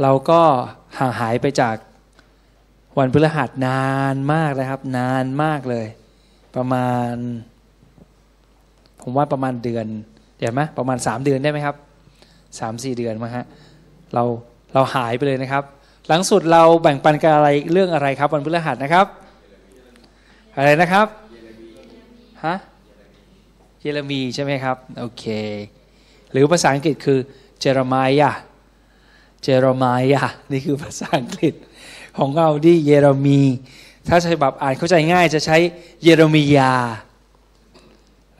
เราก็ห่างหายไปจากวันพฤหัสนานมากนะครับ นานมากเลย ประมาณ ผมว่าประมาณเดือนเดี๋ยวไหมประมาณสามเดือนได้ไหมครับสามสี่เดือนมั้งฮะเราเราหายไปเลยนะครับ หลังสุดเราแบ่งปันกันอะไรเรื่องอะไรครับ วันพฤหัสนะครับ อะไรนะครับฮะเยเรมีใช่ไหมครับ โอเค หรือภาษาอังกฤษคือเจรมายา เจรมายานี่คือภาษาอังกฤษ ของเราที่เยเรมี ถ้าใช้แบบอ่านเข้าใจง่ายจะใช้เยเรมียา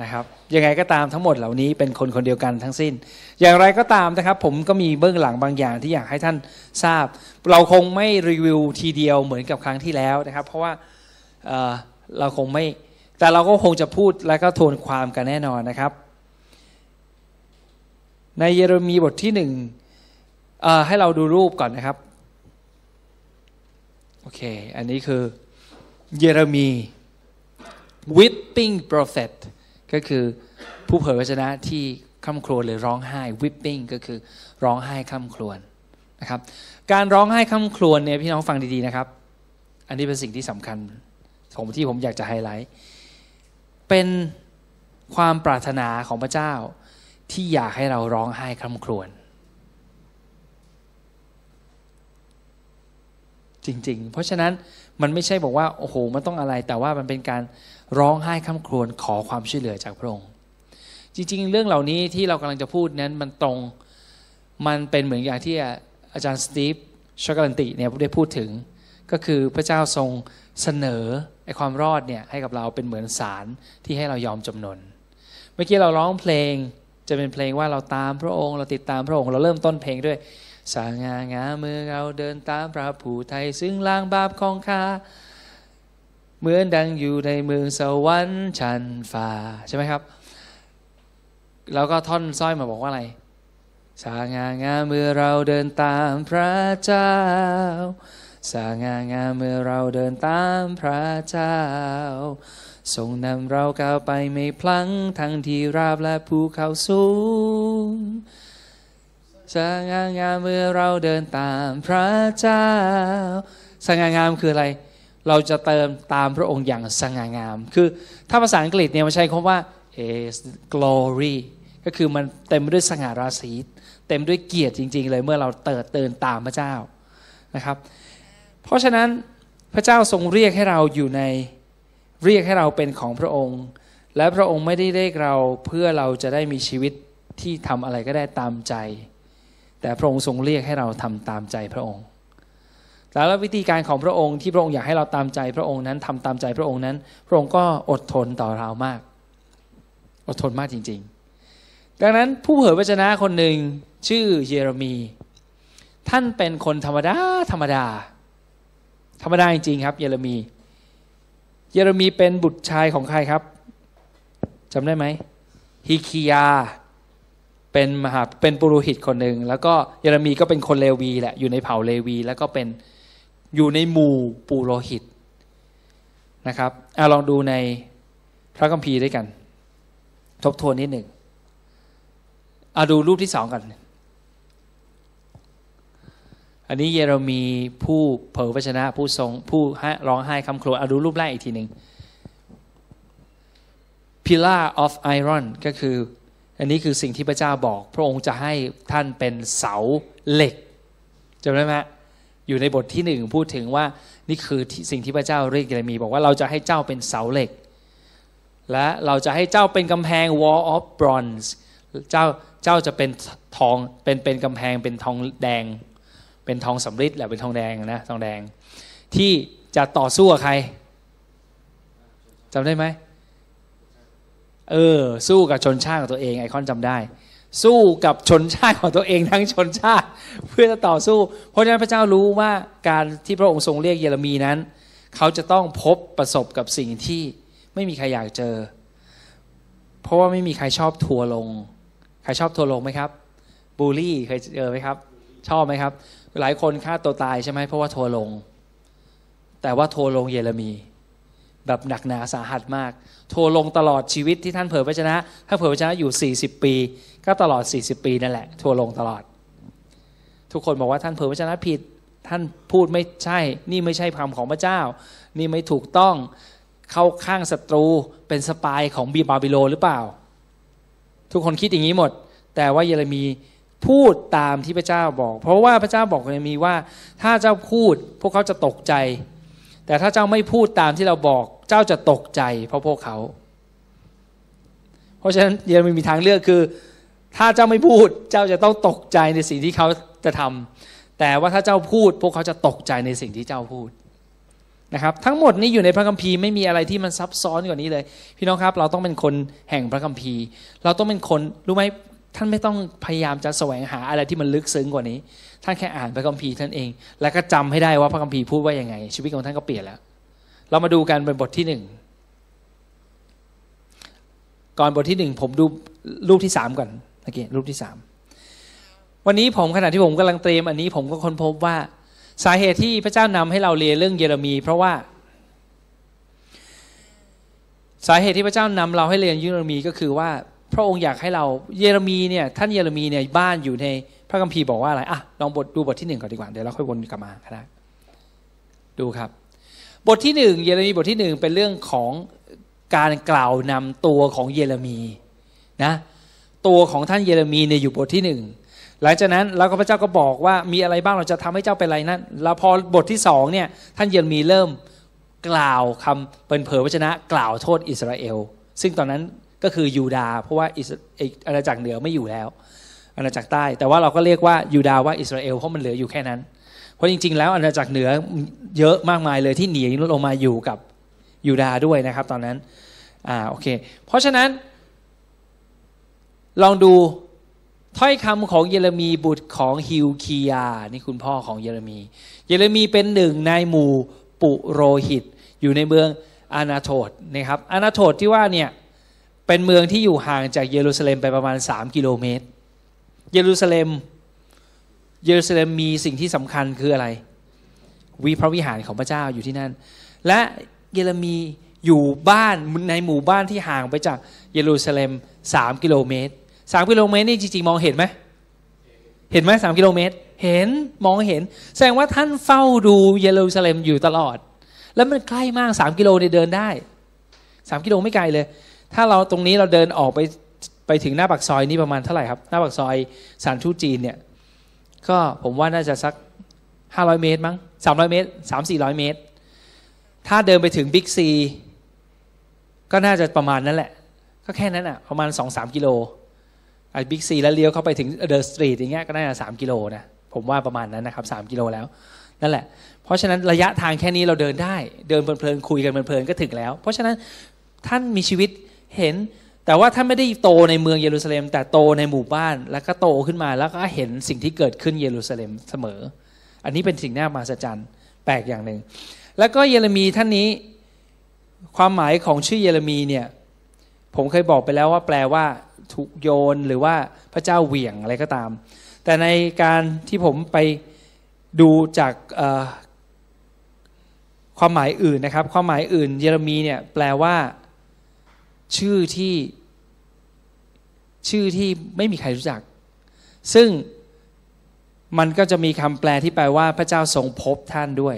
นะครับยังไงก็ตามทั้งหมดเหล่านี้เป็นคนคนเดียวกันทั้งสิ้น อย่างไรก็ตามนะครับ ผมก็มีเบื้องหลังบางอย่างที่อยากให้ท่านทราบ เราคงไม่รีวิวทีเดียวเหมือนกับครั้งที่แล้วนะครับ เพราะว่าเเราคงไม่แต่เราก็คงจะพูดและก็โทนความกันแน่นอนนะครับ ในเยเรมีบทที่หนึ่ง ให้เราดูรูปก่อนนะครับ โอเค อันนี้คือเยเรมี whipping prophet ก็คือผู้เผยพระชนะที่คำครวญหรือร้องไห้ whipping ก็คือร้องไห้คำครวญนะครับ การร้องไห้คำครวญเนี่ยพี่น้องฟังดีๆนะครับ อันนี้เป็นสิ่งที่สำคัญของที่ผมอยากจะไฮไลท์ เป็นความปรารถนาของพระเจ้าที่อยากให้เราร้องไห้คำครวญ จริง ๆ เพราะฉะนั้นมันไม่ใช่บอกว่าโอ้โหมันต้องอะไร แต่ว่ามันเป็นการร้องไห้ข้ามครวญขอความช่วยเหลือจากพระองค์ จริง ๆ เรื่องเหล่านี้ที่เรากำลังจะพูดนั้นมันตรงมันเป็นเหมือนอย่างที่อาจารย์สตีฟชอกลันติเนี่ยได้พูดถึง ก็คือพระเจ้าทรงเสนอไอ้ความรอดเนี่ยให้กับเราเป็นเหมือนสารที่ให้เรายอมจำนนเมื่อกี้เราร้องเพลงจะเป็นเพลงว่าเราตามพระองค์ เราติดตามพระองค์เราเริ่มต้นเพลงด้วย สง่างามเมื่อเราเดินตามพระผู้ไทย ซึ่งล้างบาปของข้าเหมือนดังอยู่ในเมืองสวรรค์ชันฟ้าใช่ไหมครับ แล้วก็ท่อนสร้อยมาบอกว่าอะไร สง่างามเมื่อเราเดินตามพระเจ้า สง่างามเมื่อเราเดินตามพระเจ้า ทรงนำเราก้าวไปไม่พลั้งทั้งที่ราบและภูเขาสูง สง่างามเมื่อเราเดินตามพระเจ้า สง่างามคืออะไร เราจะเติมตามพระองค์อย่างสง่างาม คือถ้าภาษาอังกฤษเนี่ยมันใช้คำว่า is glory ก็คือมันเต็มด้วยสง่าราศีเต็มด้วยเกียรติจริง ๆ เลยเมื่อเราเติดเตินตามพระเจ้านะครับ เพราะฉะนั้นพระเจ้าทรงเรียกให้เราอยู่ในเรียกให้เราเป็นของพระองค์ และพระองค์ไม่ได้เรียกเราเพื่อเราจะได้มีชีวิตที่ทำอะไรก็ได้ตามใจ แต่พระองค์ทรงเรียกให้เราทำตามใจพระองค์แล้ววิธีการของพระองค์ที่พระองค์อยากให้เราตามใจพระองค์นั้นทำตามใจพระองค์นั้น พระองค์ก็อดทนต่อเรามาก อดทนมากจริง ๆ ดังนั้นผู้เผยพระชนะคนหนึ่งชื่อเยเรมี ท่านเป็นคนธรรมดาธรรมดา ธรรมดาจริงๆครับ เยเรมี เยเรมีเป็นบุตรชายของใครครับจำได้ไหมฮิคิยา เป็นมหาเป็นปุโรหิตคนหนึ่งแล้วก็เยเรมีก็เป็นคนเลวีแหละอยู่ในเผ่าเลวี แล้วก็เป็นอยู่ในหมู่ปุโรหิตนะครับเอาลองดูในพระคัมภีร์ด้วยกัน ทบทวนนิดหนึ่งเอาดูรูปที่สองกัน อันนี้เยเรมีผู้เผยพระชนะผู้ทรงผู้ร้องไห้คำครวญเอาดูรูปแรกอีกทีหนึ่ง pillar of iron ก็คือ อันนี้คือสิ่งที่พระเจ้าบอก พระองค์จะให้ท่านเป็นเสาเหล็กจำได้ไหมอยู่ในบทที่หนึ่งพูดถึงว่านี่คือสิ่งที่พระเจ้าเรียกเยเรมี บอกว่าเราจะให้เจ้าเป็นเสาเหล็ก และเราจะให้เจ้าเป็นกำแพง wall of bronze เจ้าเจ้าจะเป็นทองเป็นเป็นกำแพงเป็นทองแดง เป็นทองสำริดแหละเป็นทองแดงนะทองแดง ที่จะต่อสู้กับใครจำได้ไหม เออ สู้กับชนชาติของตัวเองไอคอนจำได้ สู้กับชนชาติของตัวเองทั้งชนชาติ เพื่อจะต่อสู้ เพราะฉะนั้นพระเจ้ารู้ว่าการที่พระองค์ทรงเรียกเยเรมีนั้น เขาจะต้องพบประสบกับสิ่งที่ไม่มีใครอยากเจอ เพราะว่าไม่มีใครชอบทัวลง ใครชอบทัวลงไหมครับบูลลี่เคยเจอไหมครับ ชอบไหมครับ หลายคนฆ่าตัวตายใช่ไหมเพราะว่าทัวลง แต่ว่าทัวลงเยเรมี แบบหนักหนาสาหัสมาก โทรลงตลอดชีวิตที่ท่านเผยพระชนะ ถ้าเผยพระชนะอยู่ 40 ปี ก็ตลอด 40 ปีนั่นแหละทัวลงตลอด ทุกคนบอกว่าท่านเผยพระชนะผิด ท่านพูดไม่ใช่ นี่ไม่ใช่คำของพระเจ้า นี่ไม่ถูกต้อง เข้าข้างศัตรูเป็นสปายของบีบาบิโลหรือเปล่า ทุกคนคิดอย่างนี้หมด แต่ว่าเยเรมีพูดตามที่พระเจ้าบอก เพราะว่าพระเจ้าบอกเยเรมีว่า ถ้าเจ้าพูด พวกเขาจะตกใจ แต่ถ้าเจ้าไม่พูดตามที่เราบอกเจ้าจะตกใจเพราะพวกเขา เพราะฉะนั้นเยเรมีมีทางเลือกคือ ถ้าเจ้าไม่พูดเจ้าจะต้องตกใจในสิ่งที่เขาจะทำแต่ว่าถ้าเจ้าพูด พวกเขาจะตกใจในสิ่งที่เจ้าพูดนะครับทั้งหมดนี้อยู่ในพระคัมภีร์ไม่มีอะไรที่มันซับซ้อนกว่านี้เลย พี่น้องครับ เราต้องเป็นคนแห่งพระคัมภีร์ เราต้องเป็นคนรู้ไหม ท่านไม่ต้องพยายามจะแสวงหาอะไรที่มันลึกซึ้งกว่านี้ ท่านแค่อ่านพระคัมภีร์ท่านเอง แล้วก็จำให้ได้ว่าพระคัมภีร์พูดว่ายังไง ชีวิตของท่านก็เปลี่ยนแล้ว เรามาดูกันเป็นบทที่หนึ่งก่อนบทที่หนึ่งผมดูรูปที่สามก่อนโอเครูปที่สามวันนี้ผมขณะที่ผมกำลังเตรียมอันนี้ผมก็ค้นพบว่าสาเหตุที่พระเจ้านำให้เราเรียนเรื่องเยเรมี เพราะว่าสาเหตุที่พระเจ้านำเราให้เรียนเยเรมีก็คือว่า พระองค์อยากให้เราเยเรมีเนี่ยท่านเยเรมีเนี่ยบ้านอยู่ในพระคัมภีร์บอกว่าอะไรอะลองบทดูบทที่หนึ่งก่อนดีกว่าเดี๋ยวเราค่อยวนกลับมาครับดูครับ บทที่หนึ่งเยเรมีบทที่หนึ่งเป็นเรื่องของการกล่าวนำตัวของเยเรมีนะตัวของท่านเยเรมีเนี่ยอยู่บทที่หนึ่งหลังจากนั้นแล้วก็พระเจ้าก็บอกว่ามีอะไรบ้างเราจะทำให้เจ้าเป็นอะไรนั้นแล้วพอบทที่สองเนี่ยท่านเยเรมีเริ่มกล่าวคำเปิดเผยวจนะกล่าวโทษอิสราเอล ซึ่งตอนนั้น ก็คือยูดาเพราะว่าอาณาจักรเหนือไม่อยู่แล้ว อาณาจักรใต้ แต่ว่าเราก็เรียกว่ายูดาว่าอิสราเอลเพราะมันเหลืออยู่แค่นั้น เพราะจริง ๆ แล้วอาณาจักรเหนือเยอะมากมายเลยที่หนีลงมาอยู่กับยูดาด้วยนะครับ ตอนนั้นอ่าโอเค เพราะฉะนั้น ลองดูถ้อยคำของเยเรมีบุตรของฮิวคียา นี่คุณพ่อของเยเรมี เยเรมีเป็นหนึ่งในหมู่ปุโรหิต อยู่ในเมืองอานาโทดนะครับอานาโทดที่ว่าเนี่ย เป็นเมืองที่อยู่ห่างจากเยรูซาเล็มไปประมาณ 3 กิโลเมตร เยรูซาเล็ม เยรูซาเล็มมีสิ่งที่สำคัญคืออะไร วิพระวิหารของพระเจ้าอยู่ที่นั่น และเยเรมีอยู่บ้านในหมู่บ้านที่ห่างไปจากเยรูซาเล็ม 3 กิโลเมตรสามกิโลเมตรนี่จริงๆ มองเห็นไหมเห็นไหมสามกิโลเมตร เห็นมองเห็น แสดงว่าท่านเฝ้าดูเยรูซาเล็มอยู่ตลอด แล้วมันใกล้มากสามกิโลเนี่ยเดินได้สามกิโลไม่ไกลเลย ถ้าเราตรงนี้เราเดินออกไปไปถึงหน้าปากซอยนี่ประมาณเท่าไหร่ครับ หน้าปากซอยสารทูตจีนเนี่ย ก็ผมว่าน่าจะสักห้าร้อยเมตรมั้งสามร้อยเมตรสามสี่ร้อยเมตร ถ้าเดินไปถึงบิ๊กซีก็น่าจะประมาณนั้นแหละ ก็แค่นั้นอะ ประมาณสองสามกิโลไอ้บิ๊กซีแล้วเลี้ยวเข้าไปถึงเดอะสตรีทอย่างเงี้ยก็น่าจะสามกิโลนะผมว่าประมาณนั้นนะครับสามกิโลแล้วนั่นแหละ เพราะฉะนั้นระยะทางแค่นี้เราเดินได้ เดินเพลินๆคุยกันเพลินๆก็ถึงแล้ว เพราะฉะนั้นท่านมีชีวิต เห็นแต่ว่าท่านไม่ได้โตในเมืองเยรูซาเล็ม แต่โตในหมู่บ้านแล้วก็โตขึ้นมาแล้วก็เห็นสิ่งที่เกิดขึ้นเยรูซาเล็มเสมอ อันนี้เป็นสิ่งน่ามหัศจรรย์แปลกอย่างหนึ่ง แล้วก็เยเรมีท่านนี้ความหมายของชื่อเยเรมีเนี่ยผมเคยบอกไปแล้วว่าแปลว่าถูกโยนหรือว่าพระเจ้าเหวี่ยงอะไรก็ตาม แต่ในการที่ผมไปดูจากความหมายอื่นนะครับ ความหมายอื่น เยเรมีเนี่ยแปลว่า ชื่อที่ชื่อที่ไม่มีใครรู้จัก ซึ่งมันก็จะมีคำแปลที่แปลว่าพระเจ้าทรงพบท่านด้วย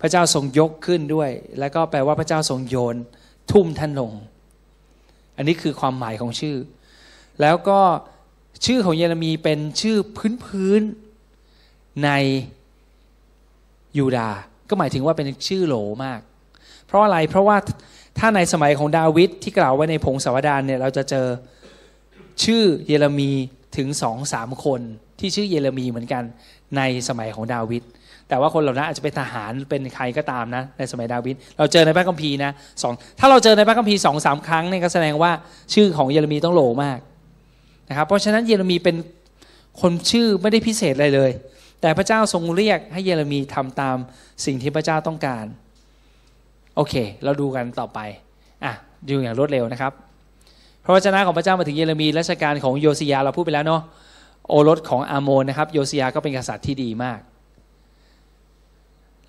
พระเจ้าทรงยกขึ้นด้วย แล้วก็แปลว่าพระเจ้าทรงโยน ทุ่มท่านลง อันนี้คือความหมายของชื่อ แล้วก็ชื่อของเยเรมีเป็นชื่อพื้นพื้นในยูดา ก็หมายถึงว่าเป็นชื่อโหลมาก เพราะอะไร เพราะว่า ถ้าในสมัยของดาวิดที่กล่าวไว้ในพงศาวดารเนี่ยเราจะเจอชื่อเยเรมีถึงสองสามคนที่ชื่อเยเรมีเหมือนกันในสมัยของดาวิดแต่ว่าคนเหล่านั้นอาจจะเป็นทหารเป็นใครก็ตามนะ ในสมัยดาวิดเราเจอในพระคัมภีร์นะสองถ้าเราเจอในพระคัมภีร์สองสามครั้งเนี่ยก็แสดงว่าชื่อของเยเรมีต้องโหลมากนะครับเพราะฉะนั้นเยเรมีเป็นคนชื่อไม่ได้พิเศษอะไรเลย แต่พระเจ้าทรงเรียกให้เยเรมีทำตามสิ่งที่พระเจ้าต้องการ โอเค เราดูกันต่อไปอะดูอย่างรวดเร็วนะครับ พระวจนะของพระเจ้ามาถึงเยเรมีรัชกาลของโยสิยาเราพูดไปแล้วเนาะโอรสของอาโมนนะครับ โยสิยาก็เป็นกษัตริย์ที่ดีมาก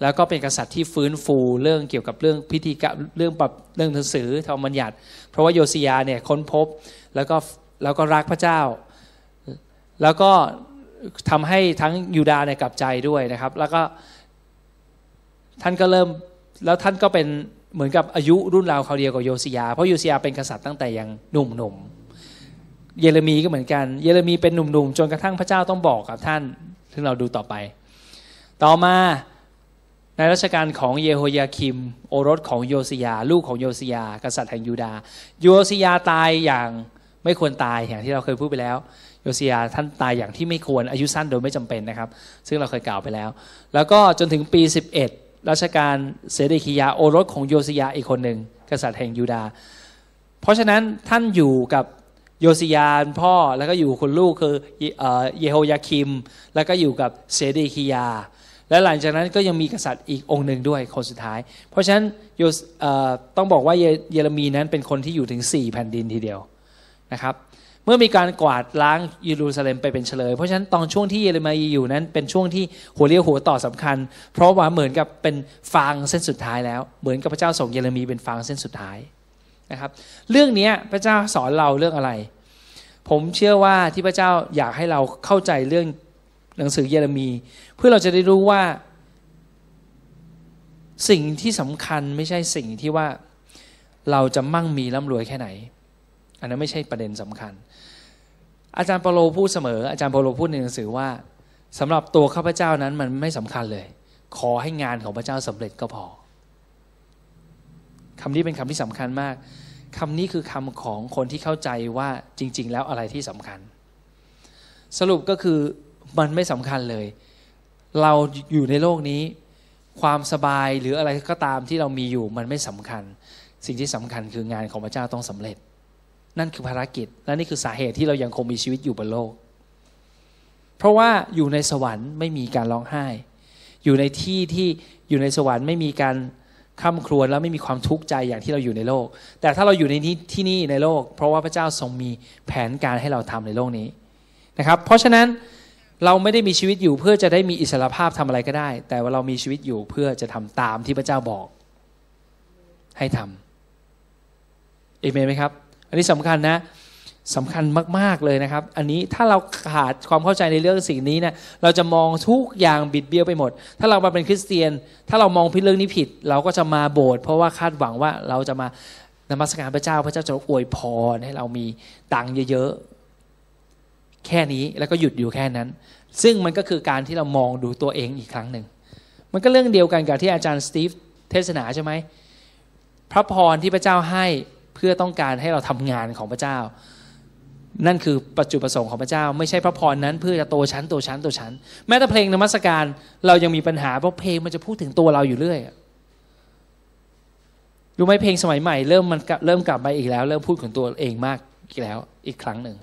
แล้วก็เป็นกษัตริย์ที่ฟื้นฟูเรื่องเกี่ยวกับเรื่องพิธีกรรมเรื่องปรับเรื่องหนังสือธรรมบัญญัติ เพราะว่าโยสิยาเนี่ยค้นพบแล้วก็แล้วก็รักพระเจ้า แล้วก็ทำให้ทั้งยูดาห์เนี่ยกลับใจด้วยนะครับ แล้วก็ท่านก็เริ่ม แล้วท่านก็เป็นเหมือนกับอายุรุ่นราวเขาเดียวกับโยซิยา เพราะโยซิยาเป็นกษัตริย์ตั้งแต่ยังหนุ่มๆเยเรมีก็เหมือนกัน เยเรมีเป็นหนุ่มๆจนกระทั่งพระเจ้าต้องบอกกับท่านซึ่งเราดูต่อไป ต่อมาในรัชกาลของเยโฮยาคิม โอรสของโยซิยา ลูกของโยซิยา กษัตริย์แห่งยูดาโยซิยาตายอย่างไม่ควรตายอย่างที่เราเคยพูดไปแล้ว โยซิยาท่านตายอย่างที่ไม่ควรอายุสั้นโดยไม่จำเป็นนะครับ ซึ่งเราเคยกล่าวไปแล้ว แล้วก็จนถึงปี 11 รัชกาลเซเดคิยาโอรสของโยซิยาอีกคนหนึ่งกษัตริย์แห่งยูดาห์เพราะฉะนั้นท่านอยู่กับโยซิยาพ่อแล้วก็อยู่คนลูกคือเยโฮยาคิม แล้วก็อยู่กับเซเดคิยา และหลังจากนั้นก็ยังมีกษัตริย์อีกองค์หนึ่งด้วยคนสุดท้าย เพราะฉะนั้นต้องบอกว่าเยเยเรมีนั้นเป็นคนที่อยู่ถึง 4 แผ่นดินทีเดียวนะครับ เมื่อมีการกวาดล้างเยรูซาเล็มไปเป็นเฉลย เพราะฉะนั้นตอนช่วงที่เยเรมีอยู่นั้น เป็นช่วงที่หัวเรียวหัวต่อสำคัญ เพราะว่าเหมือนกับเป็นฟางเส้นสุดท้ายแล้ว เหมือนกับพระเจ้าส่งเยเรมีเป็นฟางเส้นสุดท้ายนะครับ เรื่องนี้พระเจ้าสอนเราเรื่องอะไร ผมเชื่อว่าที่พระเจ้าอยากให้เราเข้าใจเรื่องหนังสือเยเรมี เพื่อเราจะได้รู้ว่า สิ่งที่สำคัญไม่ใช่สิ่งที่ว่าเราจะมั่งมีร่ำรวยแค่ไหน อันนั้นไม่ใช่ประเด็นสำคัญ อาจารย์เปาโลพูดเสมอ อาจารย์เปาโลพูดในหนังสือว่าสำหรับตัวข้าพเจ้านั้นมันไม่สำคัญเลย ขอให้งานของพระเจ้าสำเร็จก็พอคำนี้เป็นคำที่สำคัญมากคำนี้คือคำของคนที่เข้าใจว่าจริง ๆ แล้วอะไรที่สำคัญ สรุปก็คือมันไม่สำคัญเลย เราอยู่ในโลกนี้ ความสบายหรืออะไรก็ตามที่เรามีอยู่มันไม่สำคัญ สิ่งที่สำคัญคืองานของพระเจ้าต้องสำเร็จ นั่นคือภารกิจ และนี่คือสาเหตุที่เรายังคงมีชีวิตอยู่บนโลก เพราะว่าอยู่ในสวรรค์ไม่มีการร้องไห้ อยู่ในที่ที่อยู่ในสวรรค์ไม่มีการข้ามครวญแล้วไม่มีความทุกข์ใจอย่างที่เราอยู่ในโลก แต่ถ้าเราอยู่ในที่ที่นี่ในโลก เพราะว่าพระเจ้าทรงมีแผนการให้เราทำในโลกนี้นะครับ เพราะฉะนั้นเราไม่ได้มีชีวิตอยู่เพื่อจะได้มีอิสรภาพทำอะไรก็ได้ แต่ว่าเรามีชีวิตอยู่เพื่อจะทำตามที่พระเจ้าบอก ให้ทำเอเมนไหมครับ อันนี้สำคัญนะสำคัญมาก ๆ เลยนะครับ อันนี้ถ้าเราขาดความเข้าใจในเรื่องสิ่งนี้เนี่ยเราจะมองทุกอย่างบิดเบี้ยวไปหมด ถ้าเรามาเป็นคริสเตียน ถ้าเรามองพิเรื่องนี้ผิด เราก็จะมาโบสถ์เพราะว่าคาดหวังว่าเราจะมานมัสการพระเจ้าพระเจ้าจะอวยพรให้เรามีตังค์เยอะๆแค่นี้แล้วก็หยุดอยู่แค่นั้น ซึ่งมันก็คือการที่เรามองดูตัวเองอีกครั้งหนึ่งมันก็เรื่องเดียวกันกับที่อาจารย์สตีฟเทศนาใช่ไหมพระพรที่พระเจ้าให้ เพื่อต้องการให้เราทำงานของพระเจ้า นั่นคือปัจจุประสงค์ของพระเจ้า ไม่ใช่พระพรนั้นเพื่อจะโตชั้นโตชั้นโตชั้น แม้แต่เพลงนมัสการเรายังมีปัญหาเพราะเพลงมันจะพูดถึงตัวเราอยู่เรื่อยรู้ไหมเพลงสมัยใหม่เริ่มมันเริ่มกลับมาอีกแล้ว เริ่มพูดถึงตัวเองมากอีกแล้วอีกครั้งหนึ่ง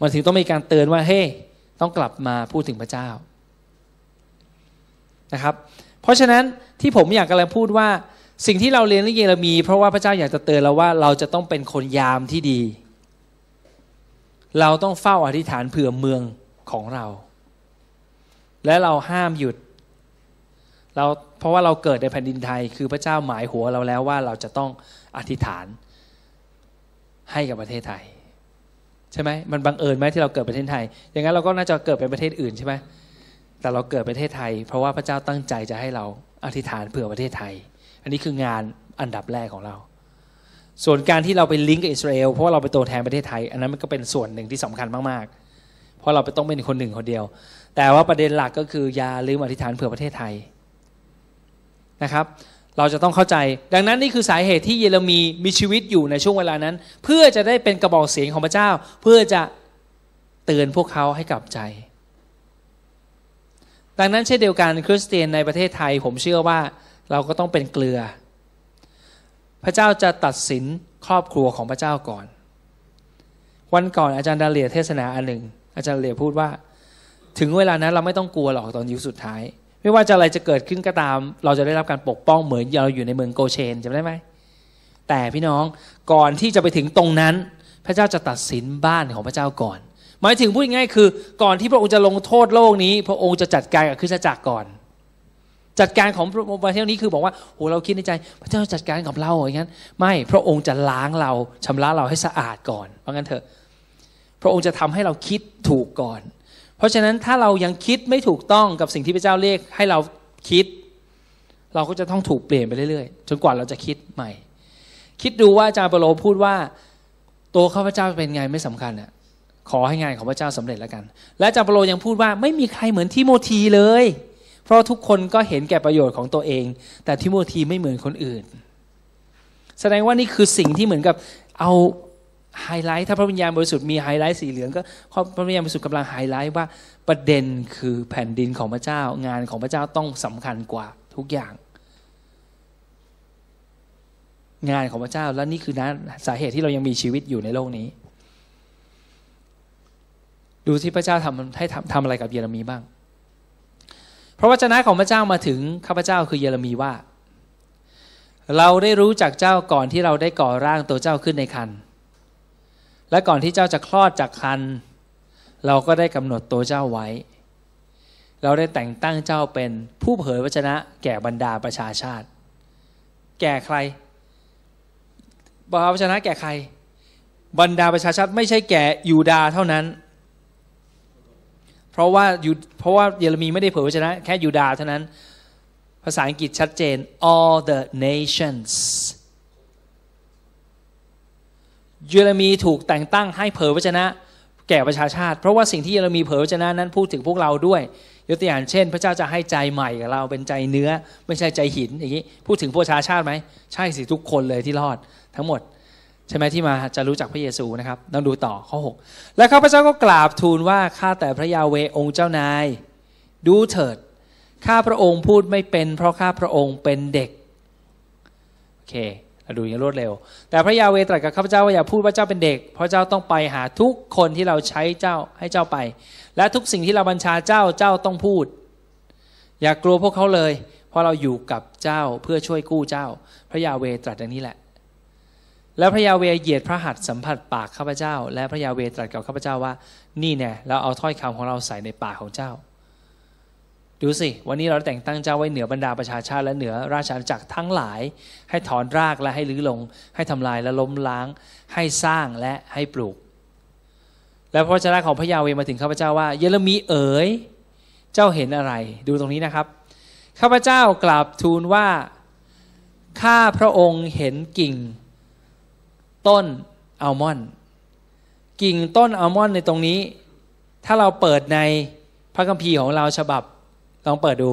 มันถึงต้องมีการเตือนว่าเฮ้ต้องกลับมาพูดถึงพระเจ้านะครับ เพราะฉะนั้นที่ผมอยากกำลังพูดว่า สิ่งที่เราเรียนเรื่องเยเรมี เพราะว่าพระเจ้าอยากจะเตือนเราว่าเราจะต้องเป็นคนยามที่ดี เราต้องเฝ้าอธิษฐานเผื่อเมืองของเรา และเราห้ามหยุด เราเพราะว่าเราเกิดในแผ่นดินไทย คือพระเจ้าหมายหัวเราแล้วว่าเราจะต้องอธิษฐานให้กับประเทศไทย ใช่ไหมมันบังเอิญไหมที่เราเกิดประเทศไทย อย่างนั้นเราก็น่าจะเกิดเป็นประเทศอื่นใช่ไหมแต่เราเกิดประเทศไทย เพราะว่าพระเจ้าตั้งใจจะให้เราอธิษฐานเผื่อประเทศไทย อันนี้คืองานอันดับแรกของเรา ส่วนการที่เราไปลิงก์กับอิสราเอลเพราะว่าเราไปตัวแทนประเทศไทย อันนั้นมันก็เป็นส่วนหนึ่งที่สำคัญมากๆ เพราะเราไปต้องเป็นคนหนึ่งคนเดียว แต่ว่าประเด็นหลักก็คืออย่าลืมอธิษฐานเผื่อประเทศไทยนะครับ เราจะต้องเข้าใจ ดังนั้นนี่คือสาเหตุที่เยเรมีมีชีวิตอยู่ในช่วงเวลานั้น เพื่อจะได้เป็นกระบอกเสียงของพระเจ้า เพื่อจะเตือนพวกเขาให้กลับใจดังนั้นเช่นเดียวกันคริสเตียนในประเทศไทยผมเชื่อว่า เราก็ต้องเป็นเกลือ พระเจ้าจะตัดสินครอบครัวของพระเจ้าก่อน วันก่อนอาจารย์ดาเลียเทศนาอันหนึ่ง อาจารย์ดาเลียพูดว่า ถึงเวลานั้นเราไม่ต้องกลัวหรอกตอนยุคสุดท้าย ไม่ว่าจะอะไรจะเกิดขึ้นก็ตาม เราจะได้รับการปกป้องเหมือนเราอยู่ในเมืองโกเชนจำได้ไหมแต่พี่น้องก่อนที่จะไปถึงตรงนั้น พระเจ้าจะตัดสินบ้านของพระเจ้าก่อน หมายถึงพูดง่ายๆคือ ก่อนที่พระองค์จะลงโทษโลกนี้ พระองค์จะจัดการกับคริสตจักรก่อน จัดการของประเทศนี้คือบอกว่าโอ้เราคิดในใจ พระเจ้าจัดการกับเราอย่างนั้นไม่พระองค์จะล้างเราชำระเราให้สะอาดก่อน เพราะงั้นเถอะ พระองค์จะทำให้เราคิดถูกก่อน เพราะฉะนั้นถ้าเรายังคิดไม่ถูกต้องกับสิ่งที่พระเจ้าเรียกให้เราคิด เราก็จะต้องถูกเปลี่ยนไปเรื่อยๆ จนกว่าเราจะคิดใหม่ คิดดูว่าอาจารย์เปโลพูดว่าตัวข้าพเจ้าเป็นไงไม่สำคัญอะขอให้งานของพระเจ้าสำเร็จแล้วกัน และอาจารย์เปโลยังพูดว่าไม่มีใครเหมือนทิโมธีเลย เพราะทุกคนก็เห็นแก่ประโยชน์ของตัวเอง แต่ทิโมธีไม่เหมือนคนอื่น แสดงว่านี่คือสิ่งที่เหมือนกับเอาไฮไลท์ถ้าพระวิญญาณบริสุทธิ์มีไฮไลท์สีเหลืองก็พระวิญญาณบริสุทธิ์กำลังไฮไลท์ว่าประเด็นคือแผ่นดินของพระเจ้า งานของพระเจ้าต้องสำคัญกว่าทุกอย่าง งานของพระเจ้าและนี่คือนะสาเหตุที่เรายังมีชีวิตอยู่ในโลกนี้ ดูที่พระเจ้าทำให้ทำทำอะไรกับเยเรมีบ้าง พราะวจนะของพระเจ้ามาถึงข้าพเจ้าคือเยเรมีว่า เราได้รู้จักเจ้าก่อนที่เราได้ก่อร่างตัวเจ้าขึ้นในคันและก่อนที่เจ้าจะคลอดจากคันเราก็ได้กำหนดตัวเจ้าไว้ เราได้แต่งตั้งเจ้าเป็นผู้เผยวจนะ แก่บรรดาประชาชาติ แก่ใครบอกวจนะแก่ใคร บรรดาประชาชาติไม่ใช่แก่ยูดาเท่านั้น เพราะว่าเพราะว่าเยเรมีไม่ได้เผยวจนะแค่ยูดาเท่านั้น ภาษาอังกฤษชัดเจน all the nations เยเรมีถูกแต่งตั้งให้เผยพระชนะ แก่ประชาชาติ เพราะว่าสิ่งที่เยเรมีเผยพระชนะนั้นพูดถึงพวกเราด้วยยกตัวอย่างเช่น พระเจ้าจะให้ใจใหม่กับเราเป็นใจเนื้อ ไม่ใช่ใจหินอย่างนี้ พูดถึงประชาชาติไหมใช่สิทุกคนเลยที่รอดทั้งหมด ใช่ไหมที่มาจะรู้จักพระเยซูนะครับต้องดูต่อข้อ 6 แล้วข้าพเจ้าก็กราบทูลว่าข้าแต่พระยาเวองค์เจ้านาย ดูเถิด ข้าพระองค์พูดไม่เป็น เพราะข้าพระองค์เป็นเด็กโอเคเราดูอย่างรวดเร็ว แต่พระยาเวตรัสกับข้าพเจ้าว่าอย่าพูดว่าเจ้าเป็นเด็ก เพราะเจ้าต้องไปหาทุกคนที่เราใช้เจ้าให้เจ้าไป และทุกสิ่งที่เราบัญชาเจ้าเจ้าต้องพูด อย่ากลัวพวกเขาเลย เพราะเราอยู่กับเจ้าเพื่อช่วยกู้เจ้า พระยาเวตรัสอย่างนี้แหละ แล้วพระยาเวเหยียดพระหัตถ์สัมผัสปากข้าพเจ้า และพระยาเวตรัสกับข้าพเจ้าว่า นี่แน่เราเอาถ้อยคำของเราใส่ในปากของเจ้า ดูสิ วันนี้เราแต่งตั้งเจ้าไว้เหนือบรรดาประชาชาติและเหนือราชอาณาจักรทั้งหลาย ให้ถอนรากและให้ลื้อลง ให้ทำลายและล้มล้าง ให้สร้างและให้ปลูก แล้วพระเจ้าของพระยาเวมาถึงข้าพเจ้าว่า เยเรมีเอ๋ยเจ้าเห็นอะไร ดูตรงนี้นะครับข้าพเจ้ากราบทูลว่าข้าพระองค์เห็นกิ่ง ต้นอัลมอนด์กิ่งต้นอัลมอนด์ในตรงนี้ ถ้าเราเปิดในพระคัมภีร์ของเราฉบับลองเปิดดู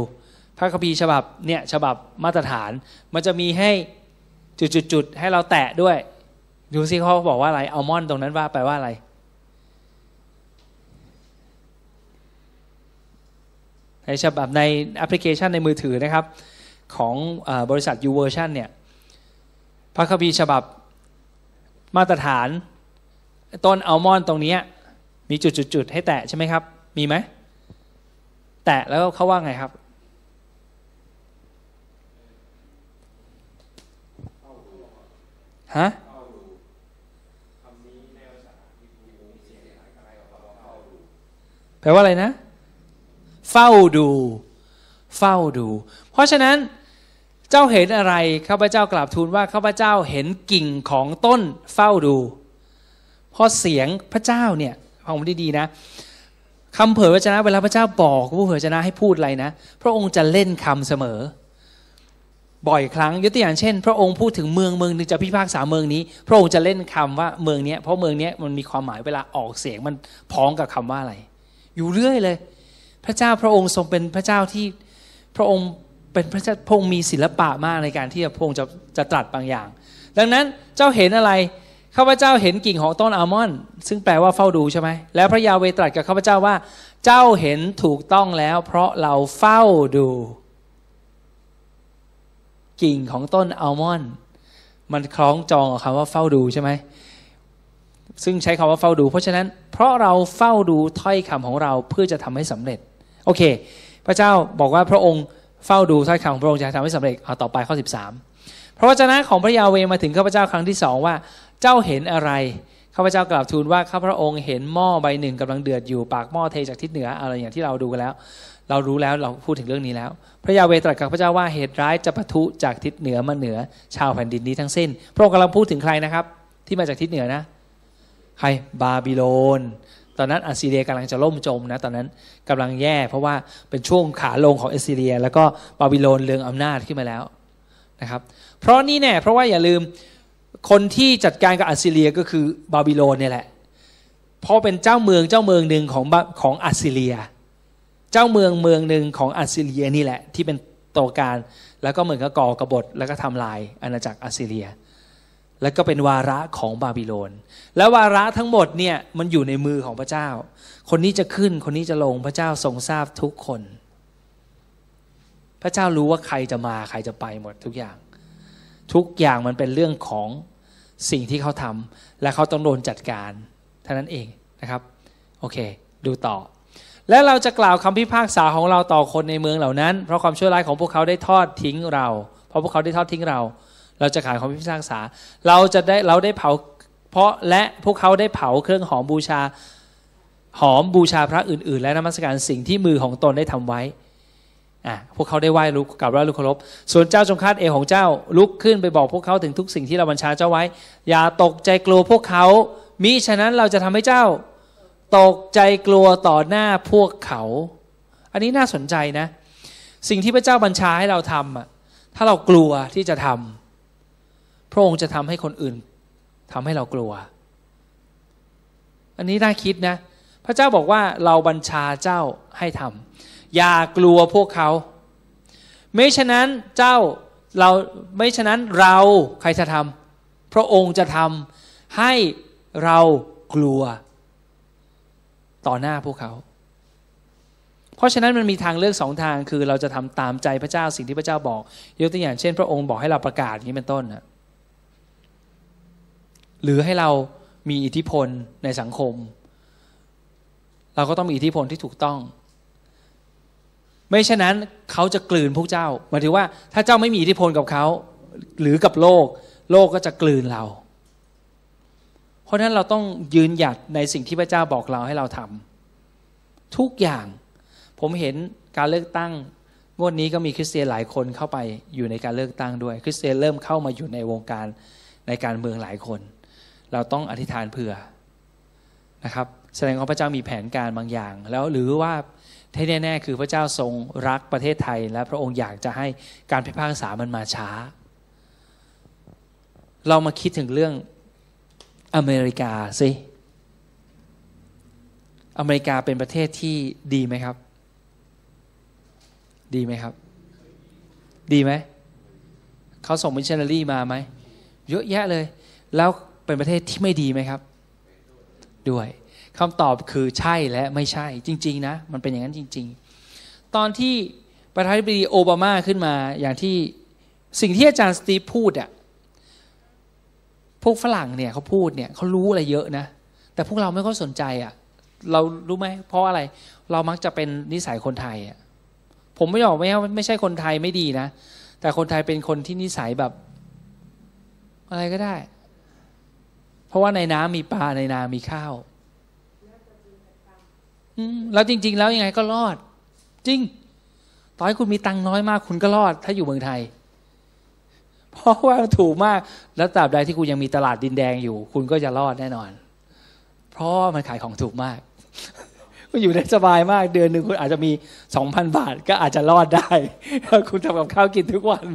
พระคัมภีร์ฉบับเนี่ยฉบับมาตรฐาน มันจะมีให้จุดๆให้เราแตะด้วย ดูซิเขาบอกว่าอะไรอัลมอนด์ตรงนั้นว่าแปลว่าอะไรในฉบับในแอปพลิเคชันในมือถือนะครับ ของอบริษัท YouVersion เนี่ยพระคัมภีร์ฉบับ มาตรฐานต้นอัลมอนด์ตรงนี้มีจุดๆให้แตะใช่ไหมครับ มีไหม แตะแล้วเขาว่าไงครับฮะแปลว่าอะไรนะ เฝ้าดู เฝ้าดู เพราะฉะนั้น จ้าเห็นอะไรข้าพเจ้ากราบทูลว่าข้าพเจ้าเห็นกิ่งของต้นเฝ้าดูเพราะเสียงพระเจ้าเนี่ยฟังผมดีๆนะคำเผยพระชนะเวลาพระเจ้าบอกผู้เผยพระชนะให้พูดอะไรนะ พระองค์จะเล่นคำเสมอ บ่อยครั้งยกตัวอย่างเช่น พระองค์พูดถึงเมืองเมืองนึงจะพิพากษาเมืองนี้ พระองค์จะเล่นคำว่าเมืองนี้เพราะเมืองนี้มันมีความหมายเวลาออกเสียงมันพ้องกับคำว่าอะไร อยู่เรื่อยเลย พระเจ้าพระองค์ทรงเป็นพระเจ้าที่พระองค์ เป็นพระเจ้าพงมีศิลปะมากในการที่พระองจะจะตรัสบางอย่าง ดังนั้นเจ้าเห็นอะไรข้าพเจ้าเห็นกิ่งของต้นอัลมอนด์ซึ่งแปลว่าเฝ้าดูใช่ไหมแล้วพระยาเวตรัสกับข้าพเจ้าว่า เจ้าเห็นถูกต้องแล้ว เพราะเราเฝ้าดู กิ่งของต้นอัลมอนด์มันคล้องจองกับคำว่าเฝ้าดูใช่ไหมซึ่งใช้คำว่าเฝ้าดู เพราะฉะนั้นเพราะเราเฝ้าดูถ้อยคำของเราเพื่อจะทำให้สำเร็จ โอเค พระเจ้าบอกว่าพระองค์ เฝ้าดูถ้อยคำของพระองค์จะทำให้สำเร็จเอาต่อไปข้อ 13 พระวจนะของพระยาเวมาถึงข้าพเจ้าครั้งที่สองว่าเจ้าเห็นอะไรข้าพเจ้ากราบทูลว่าข้าพระองค์เห็นหม้อใบหนึ่งกำลังเดือดอยู่ปากหม้อเทจากทิศเหนืออะไรอย่างที่เราดูกันแล้ว เรารู้แล้วเราพูดถึงเรื่องนี้แล้ว พระยาเวตรัสกับพระเจ้าว่าเหตุร้ายจะปะทุจากทิศเหนือมาเหนือ ชาวแผ่นดินนี้ทั้งสิ้น พระองค์กำลังพูดถึงใครนะครับ ที่มาจากทิศเหนือนะ ใครบาบิโลน ตอนนั้นอัสซีเรียกำลังจะล่มจมนะตอนนั้นกำลังแย่ เพราะว่าเป็นช่วงขาลงของอัสซีเรีย แล้วก็บาบิโลนเรืองอำนาจขึ้นมาแล้วนะครับ เพราะนี่แน่เพราะว่าอย่าลืมคนที่จัดการกับอัสซีเรียก็คือบาบิโลนเนี่ยแหละเพราะเป็นเจ้าเมืองเจ้าเมืองหนึ่งของของอัสซีเรีย เจ้าเมืองเมืองหนึ่งของอัสซีเรียนี่แหละที่เป็นตัวการแล้วก็เหมือนกับก่อกบฏแล้วก็ทำลายอาณาจักรอัสซีเรีย แล้วก็เป็นวาระของบาบิโลน แล้ววาระทั้งหมดเนี่ยมันอยู่ในมือของพระเจ้า คนนี้จะขึ้นคนนี้จะลงพระเจ้าทรงทราบทุกคน พระเจ้ารู้ว่าใครจะมาใครจะไปหมดทุกอย่าง ทุกอย่างมันเป็นเรื่องของสิ่งที่เขาทำและเขาต้องโดนจัดการเท่านั้นเองนะครับโอเค ดูต่อ และเราจะกล่าวคำพิพากษาของเราต่อคนในเมืองเหล่านั้น เพราะความชั่วร้ายของพวกเขาได้ทอดทิ้งเรา เพราะพวกเขาได้ทอดทิ้งเรา เราจะขายความพิพากษา เราจะได้เราได้เผาเพราะและพวกเขาได้เผาเครื่องหอมบูชาหอมบูชาพระอื่น ๆ และนมัสการสิ่งที่มือของตนได้ทำไว้อะพวกเขาได้ไหว้ลุกกับไหว้ลุกเคารพส่วนเจ้าจงคาดเอของเจ้าลุกขึ้นไปบอกพวกเขาถึงทุกสิ่งที่เราบัญชาเจ้าไว้ อย่าตกใจกลัวพวกเขามิฉะนั้นเราจะทำให้เจ้า ตกใจกลัวต่อหน้าพวกเขา อันนี้น่าสนใจนะ สิ่งที่พระเจ้าบัญชาให้เราทำอะถ้าเรากลัวที่จะทำ พระองค์จะทำให้คนอื่นทำให้เรากลัว อันนี้น่าคิดนะ พระเจ้าบอกว่าเราบัญชาเจ้าให้ทำอย่ากลัวพวกเขาไม่ฉะนั้นเจ้าเราไม่ฉะนั้นเราใครจะทำพระองค์จะทำให้เรากลัว ต่อหน้าพวกเขา เพราะฉะนั้นมันมีทางเลือกสองทางคือเราจะทำตามใจพระเจ้าสิ่งที่พระเจ้าบอกยกตัวอย่างเช่น พระองค์บอกให้เราประกาศอย่างนี้เป็นต้นนะ หรือให้เรามีอิทธิพลในสังคม เราก็ต้องมีอิทธิพลที่ถูกต้อง ไม่เช่นนั้นเขาจะกลืนพวกเจ้าหมายถึงว่า ถ้าเจ้าไม่มีอิทธิพลกับเขาหรือกับโลก โลกก็จะกลืนเรา เพราะนั้นเราต้องยืนหยัดในสิ่งที่พระเจ้าบอกเราให้เราทำทุกอย่างผมเห็นการเลือกตั้งงวดนี้ก็มีคริสเตียนหลายคนเข้าไปอยู่ในการเลือกตั้งด้วย คริสเตียนเริ่มเข้ามาอยู่ในวงการในการเมืองหลายคน เราต้องอธิษฐานเผื่อนะครับ แสดงว่าพระเจ้ามีแผนการบางอย่าง แล้วหรือว่าที่แน่ๆคือพระเจ้าทรงรักประเทศไทย และพระองค์อยากจะให้การพิพากษามันมาช้า เรามาคิดถึงเรื่องอเมริกาสิอเมริกาเป็นประเทศที่ดีไหมครับ ดีไหมครับ ดีไหม เขาส่งมิชชันนารีมาไหม เยอะแยะเลย แล้ว เป็นประเทศที่ไม่ดีไหมครับ ด้วยคำตอบคือใช่และไม่ใช่จริง ๆ นะ มันเป็นอย่างนั้นจริง ๆ ตอนที่ประธานาธิบดีโอบามาขึ้นมาอย่างที่สิ่งที่อาจารย์สตีฟพูดอะพวกฝรั่งเนี่ยเขาพูดเนี่ยเขารู้อะไรเยอะนะ แต่พวกเราไม่ค่อยสนใจอะเรารู้ไหมเพราะอะไรเรามักจะเป็นนิสัยคนไทยอะผมไม่บอกไม่ไม่ใช่คนไทยไม่ดีนะ แต่คนไทยเป็นคนที่นิสัยแบบ อะไรก็ได้ ราะว่าในน้ำมีปลาในนามีข้าวแล้วจริง ๆ แล้วยังไงก็รอด จริง ต่อให้คุณมีตังน้อยมาก คุณก็รอด ถ้าอยู่เมืองไทย เพราะว่าถูกมาก แล้วตราบใดที่คุณยังมีตลาดดินแดงอยู่ คุณก็จะรอดแน่นอน เพราะมันขายของถูกมาก คุณอยู่ได้สบายมาก เดือนหนึ่งคุณอาจจะมีสองพันบาท ก็อาจจะรอดได้ถ้าคุณทำกับข้าวกินทุกวัน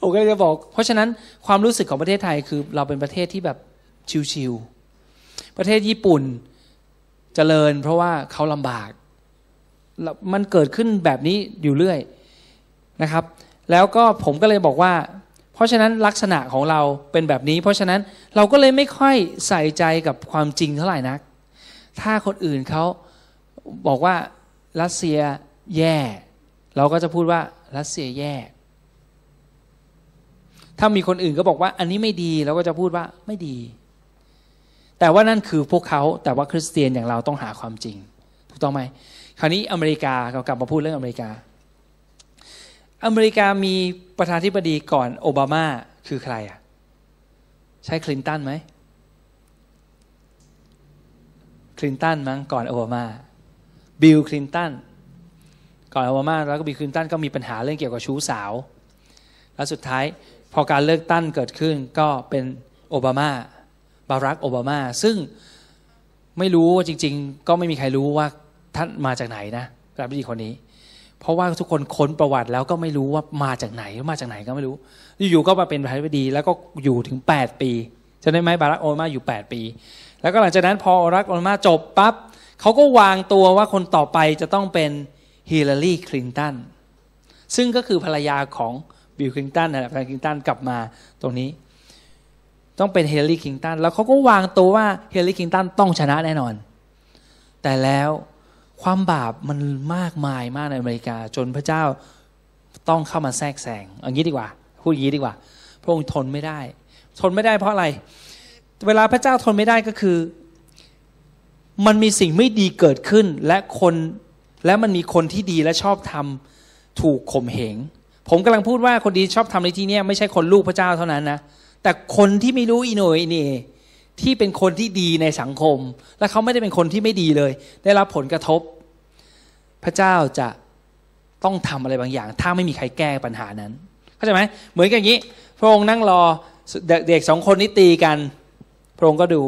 ผมก็จะบอก เพราะฉะนั้นความรู้สึกของประเทศไทยคือ เราเป็นประเทศที่แบบ ชิวๆประเทศญี่ปุ่นจเจริญเพราะว่าเขาลำบาก มันเกิดขึ้นแบบนี้อยู่เรื่อยนะครับ แล้วก็ผมก็เลยบอกว่า เพราะฉะนั้นลักษณะของเราเป็นแบบนี้ เพราะฉะนั้นเราก็เลยไม่ค่อยใส่ใจกับความจริงเท่าไหร่นัก ถ้าคนอื่นเขาบอกว่ารัสเซียแย่ เราก็จะพูดว่ารัสเซียแย่ถ้ามีคนอื่นก็บอกว่าอันนี้ไม่ดีเราก็จะพูดว่าไม่ดี แต่ว่านั่นคือพวกเขาแต่ว่าคริสเตียนอย่างเราต้องหาความจริง ถูกต้องไหมคราวนี้อเมริกาเรากลับมาพูดเรื่องอเมริกา อเมริกามีประธานธิบดีก่อนโอบามาคือใครอะ ใช่คลินตันไหมคลินตันมั้งก่อนโอบามาบิลคลินตันก่อนโอบามาแล้วก็บิลคลินตันก็มีปัญหาเรื่องเกี่ยวกับชู้สาว แล้วสุดท้ายพอการเลือกตั้งเกิดขึ้นก็เป็นโอบามา บารักโอบามา ซึ่งไม่รู้ว่าจริง ๆ ก็ไม่มีใครรู้ว่าท่านมาจากไหนนะประธานาธิบดีคนนี้ เพราะว่าทุกคนค้นประวัติแล้วก็ไม่รู้ว่ามาจากไหนมาจากไหนก็ไม่รู้ อยู่ๆก็มาเป็นประธานาธิบดี แล้วก็อยู่ถึง 8 ปีจะได้ไหมบารักโอบามาอยู่ 8 ปี แล้วก็หลังจากนั้นพอบารักโอบามาจบปั๊บเขาก็วางตัวว่าคนต่อไปจะต้องเป็นฮิลลารีคลินตันซึ่งก็คือภรรยาของบิลคลินตันนะแหละคลินตันกลับมาตรงนี้ ต้องเป็นฮิลลารีคลินตันแล้วเขาก็วางตัวว่าเฮลลี่คิงตันต้องชนะแน่นอน แต่แล้วความบาปมันมากมายมากในอเมริกา จนพระเจ้าต้องเข้ามาแทรกแซงอย่างนี้ดีกว่า พูดอย่างนี้ดีกว่า พระองค์ทนไม่ได้ ทนไม่ได้เพราะอะไร เวลาพระเจ้าทนไม่ได้ก็คือ มันมีสิ่งไม่ดีเกิดขึ้นและคนและมันมีคนที่ดีและชอบทำถูกข่มเหงผมกำลังพูดว่าคนดีชอบทำในที่นี้ไม่ใช่คนลูกพระเจ้าเท่านั้นนะ แต่คนที่ไม่รู้อินโนอินเนที่เป็นคนที่ดีในสังคม และเขาไม่ได้เป็นคนที่ไม่ดีเลย ได้รับผลกระทบ พระเจ้าจะต้องทำอะไรบางอย่าง ถ้าไม่มีใครแก้ปัญหานั้นเข้าใจไหมเหมือนกันอย่างนี้ พระองค์นั่งรอเด็กสองคนนี้ตีกัน พระองค์ก็ดู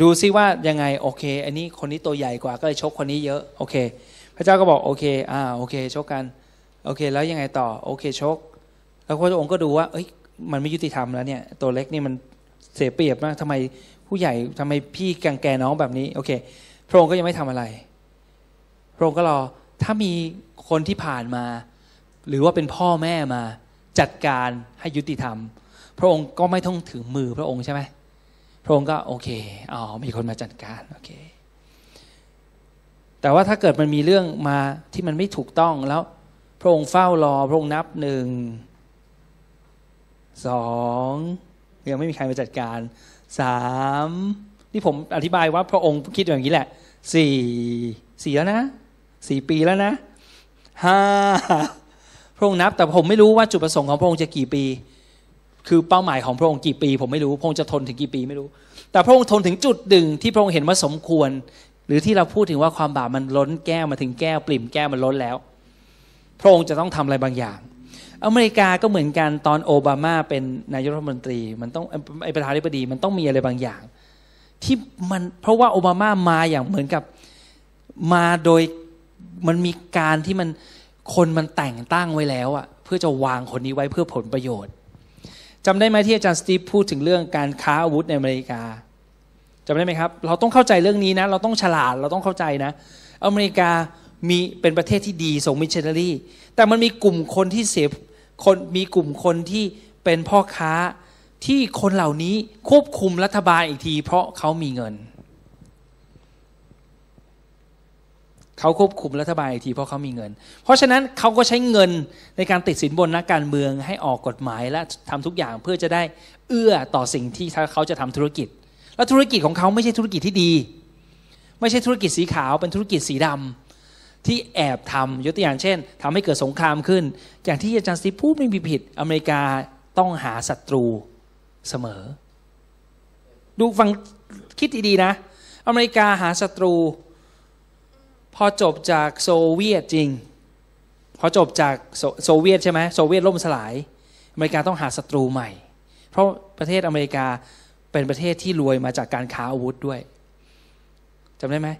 ดูซิว่ายังไงโอเค อันนี้คนนี้ตัวใหญ่กว่าก็เลยชกคนนี้เยอะโอเค พระเจ้าก็บอกโอเคอ่าโอเคชกกันโอเค แล้วยังไงต่อโอเคชก แล้วพระองค์ก็ดูว่าเอ้ย มันไม่ยุติธรรมแล้วเนี่ยตัวเล็กนี่มันเสียเปรียบมากทำไมผู้ใหญ่ทำไมพี่กังแกน้องแบบนี้โอเค พระองค์ก็ยังไม่ทำอะไร พระองค์ก็รอถ้ามีคนที่ผ่านมา หรือว่าเป็นพ่อแม่มาจัดการให้ยุติธรรม พระองค์ก็ไม่ต้องถึงมือพระองค์ใช่ไหมพระองค์ก็โอเคอ๋อมีคนมาจัดการโอเคแต่ว่าถ้าเกิดมันมีเรื่องมาที่มันไม่ถูกต้องแล้ว พระองค์เฝ้ารอพระองค์นับหนึ่ง สองยังไม่มีใครมาจัดการสามนี่ผมอธิบายว่าพระองค์คิดอย่างนี้แหละสี่สี่แล้วนะสี่ปีแล้วนะห้าพระองค์นับ แต่ผมไม่รู้ว่าจุดประสงค์ของพระองค์จะกี่ปี คือเป้าหมายของพระองค์กี่ปี ผมไม่รู้พระองค์จะทนถึงกี่ปีไม่รู้ แต่พระองค์ทนถึงจุดหนึ่งที่พระองค์เห็นว่าสมควร หรือที่เราพูดถึงว่าความบาปมันล้นแก้วมาถึงแก้วปริ่มแก้วมันล้นแล้ว พระองค์จะต้องทำอะไรบางอย่าง อเมริกาก็เหมือนกันตอนโอบามาเป็นนายกรัฐมนตรี มันต้องไอประธานาธิบดีมันต้องมีอะไรบางอย่าง ที่มันเพราะว่าโอบามามาอย่างเหมือนกับมาโดยมันมีการที่มันคนมันแต่งตั้งไว้แล้วอะเพื่อจะวางคนนี้ไว้เพื่อผลประโยชน์จำได้ไหมที่อาจารย์สตีฟพูดถึงเรื่องการค้าอาวุธในอเมริกาจำได้ไหมครับ เราต้องเข้าใจเรื่องนี้นะ เราต้องฉลาดเราต้องเข้าใจนะ อเมริกามีเป็นประเทศที่ดีส่งมิชชันนารีแต่มันมีกลุ่มคนที่เสพ คนมีกลุ่มคนที่เป็นพ่อค้าที่คนเหล่านี้ควบคุมรัฐบาลอีกที เพราะเขามีเงิน เขาควบคุมรัฐบาลอีกทีเพราะเขามีเงิน เพราะฉะนั้นเขาก็ใช้เงินในการติดสินบนนักการเมืองให้ออกกฎหมายและทำทุกอย่างเพื่อจะได้เอื้อต่อสิ่งที่เขาจะทำธุรกิจ และธุรกิจของเขาไม่ใช่ธุรกิจที่ดี ไม่ใช่ธุรกิจสีขาวเป็นธุรกิจสีดำ ที่แอบทำยกตัวอย่างเช่นทำให้เกิดสงครามขึ้น อย่างที่อาจารย์สตีพูดไม่มีผิด อเมริกาต้องหาศัตรูเสมอ ดูฟังคิดดีๆนะ อเมริกาหาศัตรู พอจบจากโซเวียตจริง พอจบจากโซเวียตใช่ไหมโซเวียตล่มสลาย อเมริกาต้องหาศัตรูใหม่ เพราะประเทศอเมริกาเป็นประเทศที่รวยมาจากการค้าอาวุธด้วยจำได้ไหม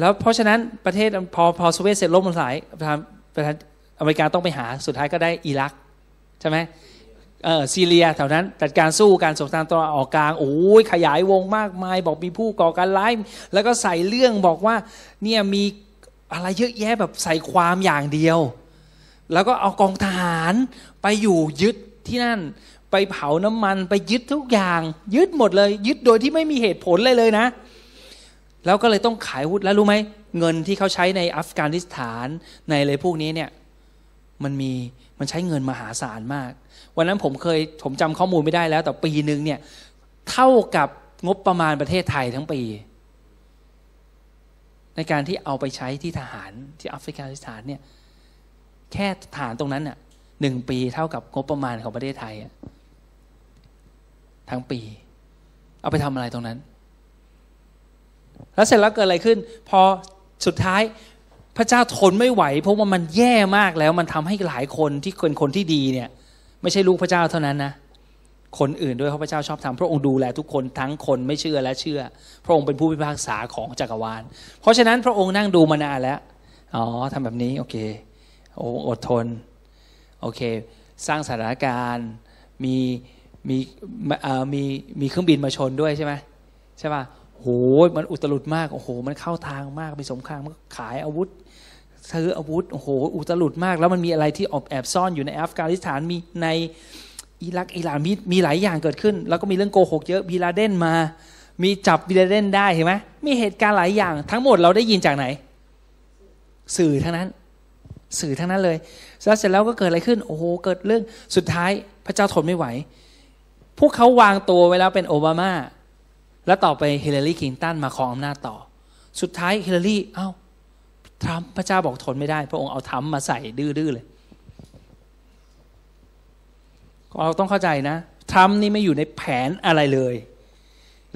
แล้วเพราะฉะนั้นประเทศพอพอโซเวียตเสร็จล่มสลายประธานประธานอเมริกาต้องไปหาสุดท้ายก็ได้อิรักใช่ไหมเออซีเรียแถวนั้นจัดการสู้การสงครามตะวันออกกลางโอ้ยขยายวงมากมาย บอกมีผู้ก่อการร้ายแล้วก็ใส่เรื่องบอกว่าเนี่ยมีอะไรเยอะแยะแบบใส่ความอย่างเดียว แล้วก็เอากองทหารไปอยู่ยึดที่นั่น ไปเผาน้ำมันไปยึดทุกอย่าง ยึดหมดเลย ยึดโดยที่ไม่มีเหตุผลเลยเลยนะ แล้วก็เลยต้องขายวุธแล้วรู้ไหมเงินที่เขาใช้ในอัฟกานิสถานในอะไรพวกนี้เนี่ยมันมีมันใช้เงินมหาศาลมาก วันนั้นผมเคยผมจำข้อมูลไม่ได้แล้ว แต่ปีหนึ่งเนี่ยเท่ากับงบประมาณประเทศไทยทั้งปี ในการที่เอาไปใช้ที่ทหารที่อัฟกานิสถานเนี่ยแค่ฐานตรงนั้นน่ะหนึ่งปีเท่ากับงบประมาณของประเทศไทยทั้งปี เอาไปทำอะไรตรงนั้น แล้วเสร็จแล้วเกิดอะไรขึ้น พอสุดท้ายพระเจ้าทนไม่ไหว เพราะว่ามันแย่มากแล้วมันทำให้หลายคนที่เป็นคนที่ดีเนี่ย ไม่ใช่ลูกพระเจ้าเท่านั้นนะคนอื่นด้วยเพราะพระเจ้าชอบทำพระองค์ดูแลทุกคนทั้งคนไม่เชื่อและเชื่อ พระองค์เป็นผู้พิพากษาของจักรวาล เพราะฉะนั้นพระองค์นั่งดูมานานแล้วอ๋อทำแบบนี้โอเคโอ้อดทนโอเค สร้างสถานการณ์มีมีมีมีเครื่องบินมาชนด้วยใช่ไหมใช่ป่ะ โหมันอุตลุดมากโอ้โห มันเข้าทางมากมีสงครามมันขายอาวุธซื้ออาวุธโอ้โหอุตลุดมาก แล้วมันมีอะไรที่อบแอบซ่อนอยู่ในอัฟกานิสถานมีในอิรักอิหร่านมีมีหลายอย่างเกิดขึ้น แล้วก็มีเรื่องโกหกเยอะบีลาเดนมา มีจับบีลาเดนได้เห็นไหมมีเหตุการณ์หลายอย่าง ทั้งหมดเราได้ยินจากไหน สื่อทั้งนั้น สื่อทั้งนั้นเลยแล้วเสร็จแล้วก็เกิดอะไรขึ้น โอ้โหเกิดเรื่องสุดท้ายพระเจ้าทนไม่ไหว พวกเขาวางตัวไว้แล้วเป็นโอบามา แล้วต่อไปฮิลลารีคลินตันมาครองอำนาจต่อ สุดท้ายฮิลลารีเอ้าทรัมป์พระเจ้าบอกทนไม่ได้ พระองค์เอาทรัมป์มาใส่ดื้อๆเลยเราต้องเข้าใจนะทรัมป์นี่ไม่อยู่ในแผนอะไรเลย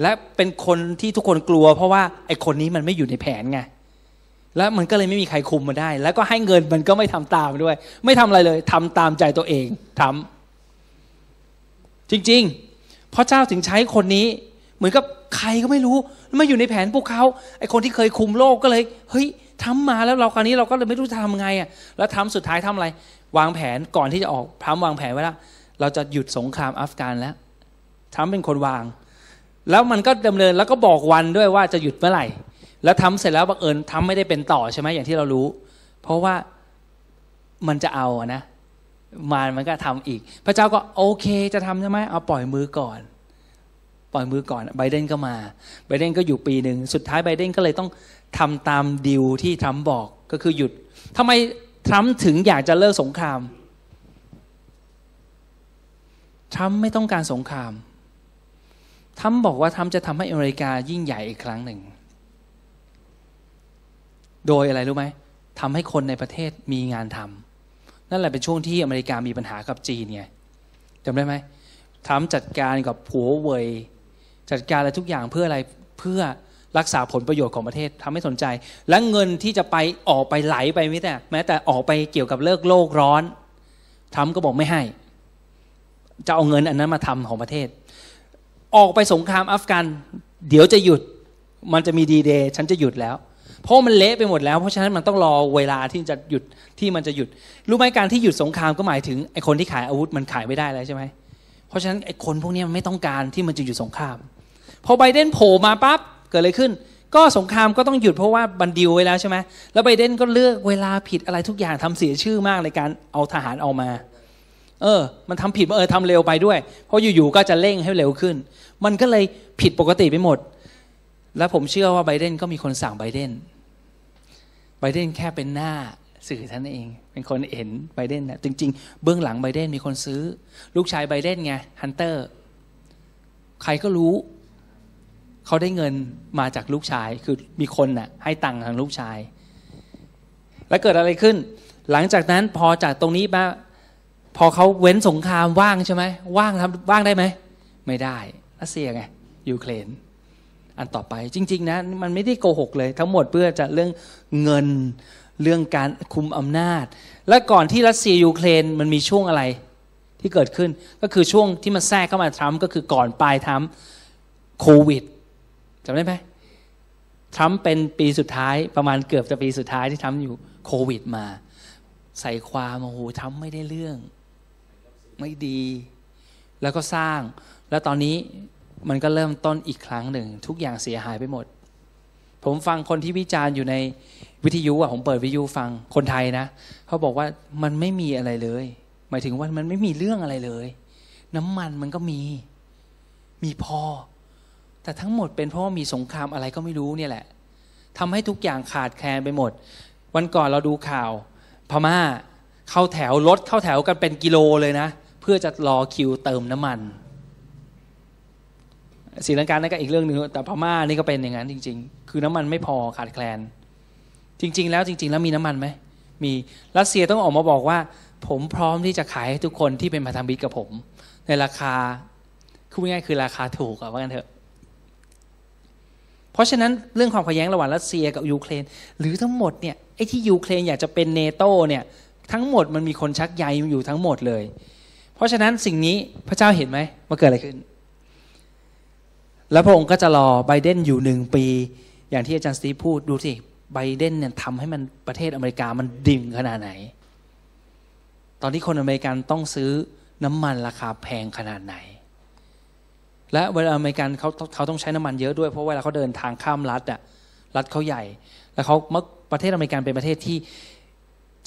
และเป็นคนที่ทุกคนกลัว เพราะว่าไอคนนี้มันไม่อยู่ในแผนไงแล้วมันก็เลยไม่มีใครคุมมาได้ แล้วก็ให้เงินมันก็ไม่ทำตามด้วย ไม่ทำอะไรเลยทำตามใจตัวเองทำจริง ๆ พระเจ้าถึงใช้คนนี้ มือนกับใครก็ไม่รู้มาอยู่ในแผนพวกเขาไอคนที่เคยคุมโลกก็เลยเฮ้ยทำมาแล้วเราคราวนี้เราก็เลยไม่รู้จะทำไงอะแล้วทำสุดท้ายทำอะไร วางแผนก่อนที่จะออกทำวางแผนไว้แล้วเราจะหยุดสงครามอัฟกานแล้วทำเป็นคนวาง แล้วมันก็ดำเนินแล้วก็บอกวันด้วยว่าจะหยุดเมื่อไหร่ แล้วทำเสร็จแล้วบังเอิญทำไม่ได้เป็นต่อใช่ไหมอย่างที่เรารู้ เพราะว่ามันจะเอานะมารมันก็ทำอีก พระเจ้าก็โอเคจะทำใช่ไหมเอาปล่อยมือก่อน ปล่อยมือก่อนไบเดนก็มาไบเดนก็อยู่ปีหนึ่งสุดท้ายไบเดนก็เลยต้องทำตามดิวที่ทรัมป์บอกก็คือหยุดทำไมทรัมป์ถึงอยากจะเลิกสงครามทรัมป์ไม่ต้องการสงครามทรัมป์บอกว่าทรัมป์จะทำให้อเมริกายิ่งใหญ่อีกครั้งหนึ่ง โดยอะไรรู้ไหมทำให้คนในประเทศมีงานทำนั่นแหละเป็นช่วงที่อเมริกามีปัญหากับจีนไงจำได้ไหมทรัมป์จัดการกับผัวเวย จัดการอะไรทุกอย่างเพื่ออะไรเพื่อรักษาผลประโยชน์ของประเทศทำให้สนใจ และเงินที่จะไปออกไปไหลไปไม่แต่แม้แต่ออกไปเกี่ยวกับเลิกโลกร้อนทรัมก็บอกไม่ให้ จะเอาเงินอันนั้นมาทำของประเทศ ออกไปสงครามอัฟกัน เดี๋ยวจะหยุดมันจะมีดีเดย์ฉันจะหยุดแล้ว เพราะมันเละไปหมดแล้วเพราะฉะนั้นมันต้องรอเวลาที่จะหยุดที่มันจะหยุด รู้ไหมการที่หยุดสงครามก็หมายถึงไอ้คนที่ขายอาวุธมันขายไม่ได้แล้วใช่ไหมเพราะฉะนั้นไอ้คนพวกนี้มันไม่ต้องการที่มันจะหยุดสงคราม พอไบเดนโผล่มาปั๊บเกิดอะไรขึ้น ก็สงครามก็ต้องหยุดเพราะว่าบันดิวไว้แล้วใช่ไหมแล้วไบเดนก็เลือกเวลาผิดอะไรทุกอย่างทำเสียชื่อมากในการเอาทหารออกมา เออ มันทำผิดเออทำเร็วไปด้วย เพราะอยู่ๆก็จะเร่งให้เร็วขึ้น มันก็เลยผิดปกติไปหมด แล้วผมเชื่อว่าไบเดนก็มีคนสั่งไบเดนไบเดนแค่เป็นหน้าสื่อท่านเอง เป็นคนเห็นไบเดนนะจริง ๆ เบื้องหลังไบเดนมีคนซื้อ ลูกชายไบเดนไงฮันเตอร์ ใครก็รู้ เขาได้เงินมาจากลูกชาย คือมีคนน่ะให้ตังค์ทางลูกชาย แล้วเกิดอะไรขึ้น หลังจากนั้นพอจากตรงนี้มาพอเขาเว้นสงครามว่างใช่ไหมว่างทำว่างได้ไหม ไม่ได้รัสเซียไงยูเครนอันต่อไปจริง ๆ นะ มันไม่ได้โกหกเลย ทั้งหมดเพื่อจะเรื่องเงินเรื่องการคุมอำนาจ และก่อนที่รัสเซียยูเครนมันมีช่วงอะไรที่เกิดขึ้นก็คือช่วงที่มันแทรกเข้ามาทรัมป์ก็คือก่อนปลายทรัมป์โควิด จำได้ไหมทรัมป์เป็นปีสุดท้ายประมาณเกือบจะปีสุดท้ายที่ทำอยู่โควิดมา ใส่ความโอ้โหทำไม่ได้เรื่อง ไม่ดี แล้วก็สร้าง แล้วตอนนี้มันก็เริ่มต้นอีกครั้งหนึ่ง ทุกอย่างเสียหายไปหมด ผมฟังคนที่วิจารณ์อยู่ในวิทยุอะผมเปิดวิทยุฟังคนไทยนะเขาบอกว่ามันไม่มีอะไรเลย หมายถึงว่ามันไม่มีเรื่องอะไรเลย น้ำมันมันก็มี มีพอ แต่ทั้งหมดเป็นเพราะว่ามีสงครามอะไรก็ไม่รู้เนี่ยแหละทำให้ทุกอย่างขาดแคลนไปหมด วันก่อนเราดูข่าวพม่าเข้าแถวรถเข้าแถวกันเป็นกิโลเลยนะ เพื่อจะรอคิวเติมน้ำมันสีลังกานั่นก็อีกเรื่องหนึ่งแต่พม่านี่ก็เป็นอย่างนั้นจริง ๆ คือน้ำมันไม่พอขาดแคลน จริง ๆ แล้วจริง ๆ แล้วมีน้ำมันไหมมีรัสเซียต้องออกมาบอกว่า ผมพร้อมที่จะขายให้ทุกคนที่เป็นพันธมิตรกับผม ในราคาคือง่ายคือราคาถูกอะว่ากันเถอะ เพราะฉะนั้นเรื่องความขัดแย้งระหว่างรัสเซียกับยูเครน หรือทั้งหมดเนี่ยไอ้ที่ยูเครนอยากจะเป็นเนโตเนี่ยทั้งหมดมันมีคนชักใยอยู่ทั้งหมดเลย เพราะฉะนั้นสิ่งนี้พระเจ้าเห็นไหมว่าเกิดอะไรขึ้น แล้วพระองค์ก็จะรอไบเดนอยู่หนึ่งปี อย่างที่อาจารย์สตีพูดดูสิไบเดนเนี่ยทำให้มันประเทศอเมริกามันดิ่งขนาดไหน ตอนที่คนอเมริกันต้องซื้อน้ำมันราคาแพงขนาดไหน และเวลาอเมริกันเขาเขาต้องใช้น้ำมันเยอะด้วยเพราะเวลาเขาเดินทางข้ามรัฐอะรัฐเขาใหญ่ แล้วเขามื่อประเทศอเมริกันเป็นประเทศที่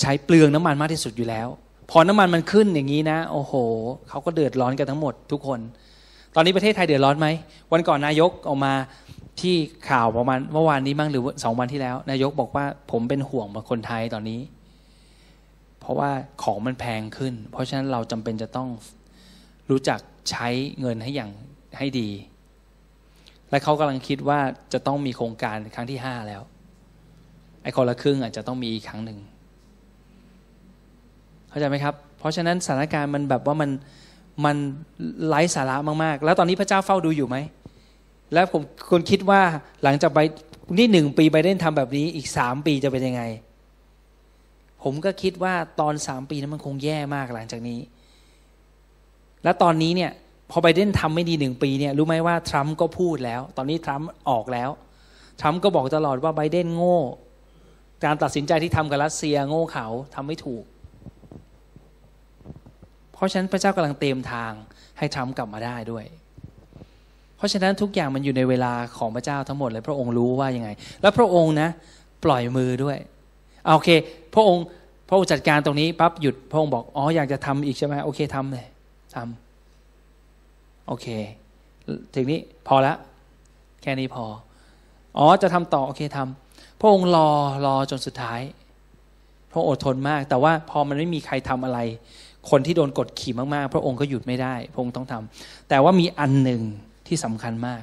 ใช้เปลืองน้ำมันมากที่สุดอยู่แล้ว พอน้ำมันมันขึ้นอย่างนี้นะ โอ้โหเขาก็เดือดร้อนกันทั้งหมดทุกคน ตอนนี้ประเทศไทยเดือดร้อนไหมวันก่อนนายกออกมาที่ข่าวประมาณเมื่อวานนี้มั้งหรือสองวันที่แล้ว นายกบอกว่าผมเป็นห่วงคนไทยตอนนี้ เพราะว่าของมันแพงขึ้น เพราะฉะนั้นเราจำเป็นจะต้องรู้จักใช้เงินให้อย่าง ให้ดี และเขากำลังคิดว่าจะต้องมีโครงการครั้งที่ห้าแล้ว ไอ้คนละครึ่งอาจจะต้องมีอีกครั้งหนึ่ง เข้าใจไหมครับ เพราะฉะนั้นสถานการณ์มันแบบว่ามันมันไร้สาระมากๆ แล้วตอนนี้พระเจ้าเฝ้าดูอยู่ไหม แล้วผมคนคิดว่าหลังจากไปนี่หนึ่งปีไบเดนทำแบบนี้อีกสามปีจะเป็นยังไง ผมก็คิดว่าตอนสามปีนั้นมันคงแย่มากหลังจากนี้ แล้วตอนนี้เนี่ย พอไบเดนทำไม่ดีหนึ่งปีเนี่ยรู้ไหมว่าทรัมป์ก็พูดแล้ว ตอนนี้ทรัมป์ออกแล้วทรัมป์ก็บอกตลอดว่าไบเดนโง่ การตัดสินใจที่ทำกับรัสเซียโง่เขาทำไม่ถูก เพราะฉะนั้นพระเจ้ากำลังเตรียมทางให้ทรัมป์กลับมาได้ด้วย เพราะฉะนั้นทุกอย่างมันอยู่ในเวลาของพระเจ้าทั้งหมดเลยพระองค์รู้ว่ายังไง แล้วพระองค์นะ ปล่อยมือด้วยโอเค พระองค์พระองค์จัดการตรงนี้ปั๊บหยุดพระองค์บอกอ๋ออยากจะทำอีกใช่ไหมโอเคทำเลยทำ โอเค ถึงนี้พอละ แค่นี้พอ อ๋อจะทำต่อ โอเคทำพระองค์รอรอจนสุดท้าย พระองค์อดทนมาก แต่ว่าพอมันไม่มีใครทำอะไร คนที่โดนกดขี่มากๆ พระองค์ก็หยุดไม่ได้ พระองค์ต้องทำแต่ว่ามีอันหนึ่งที่สำคัญมาก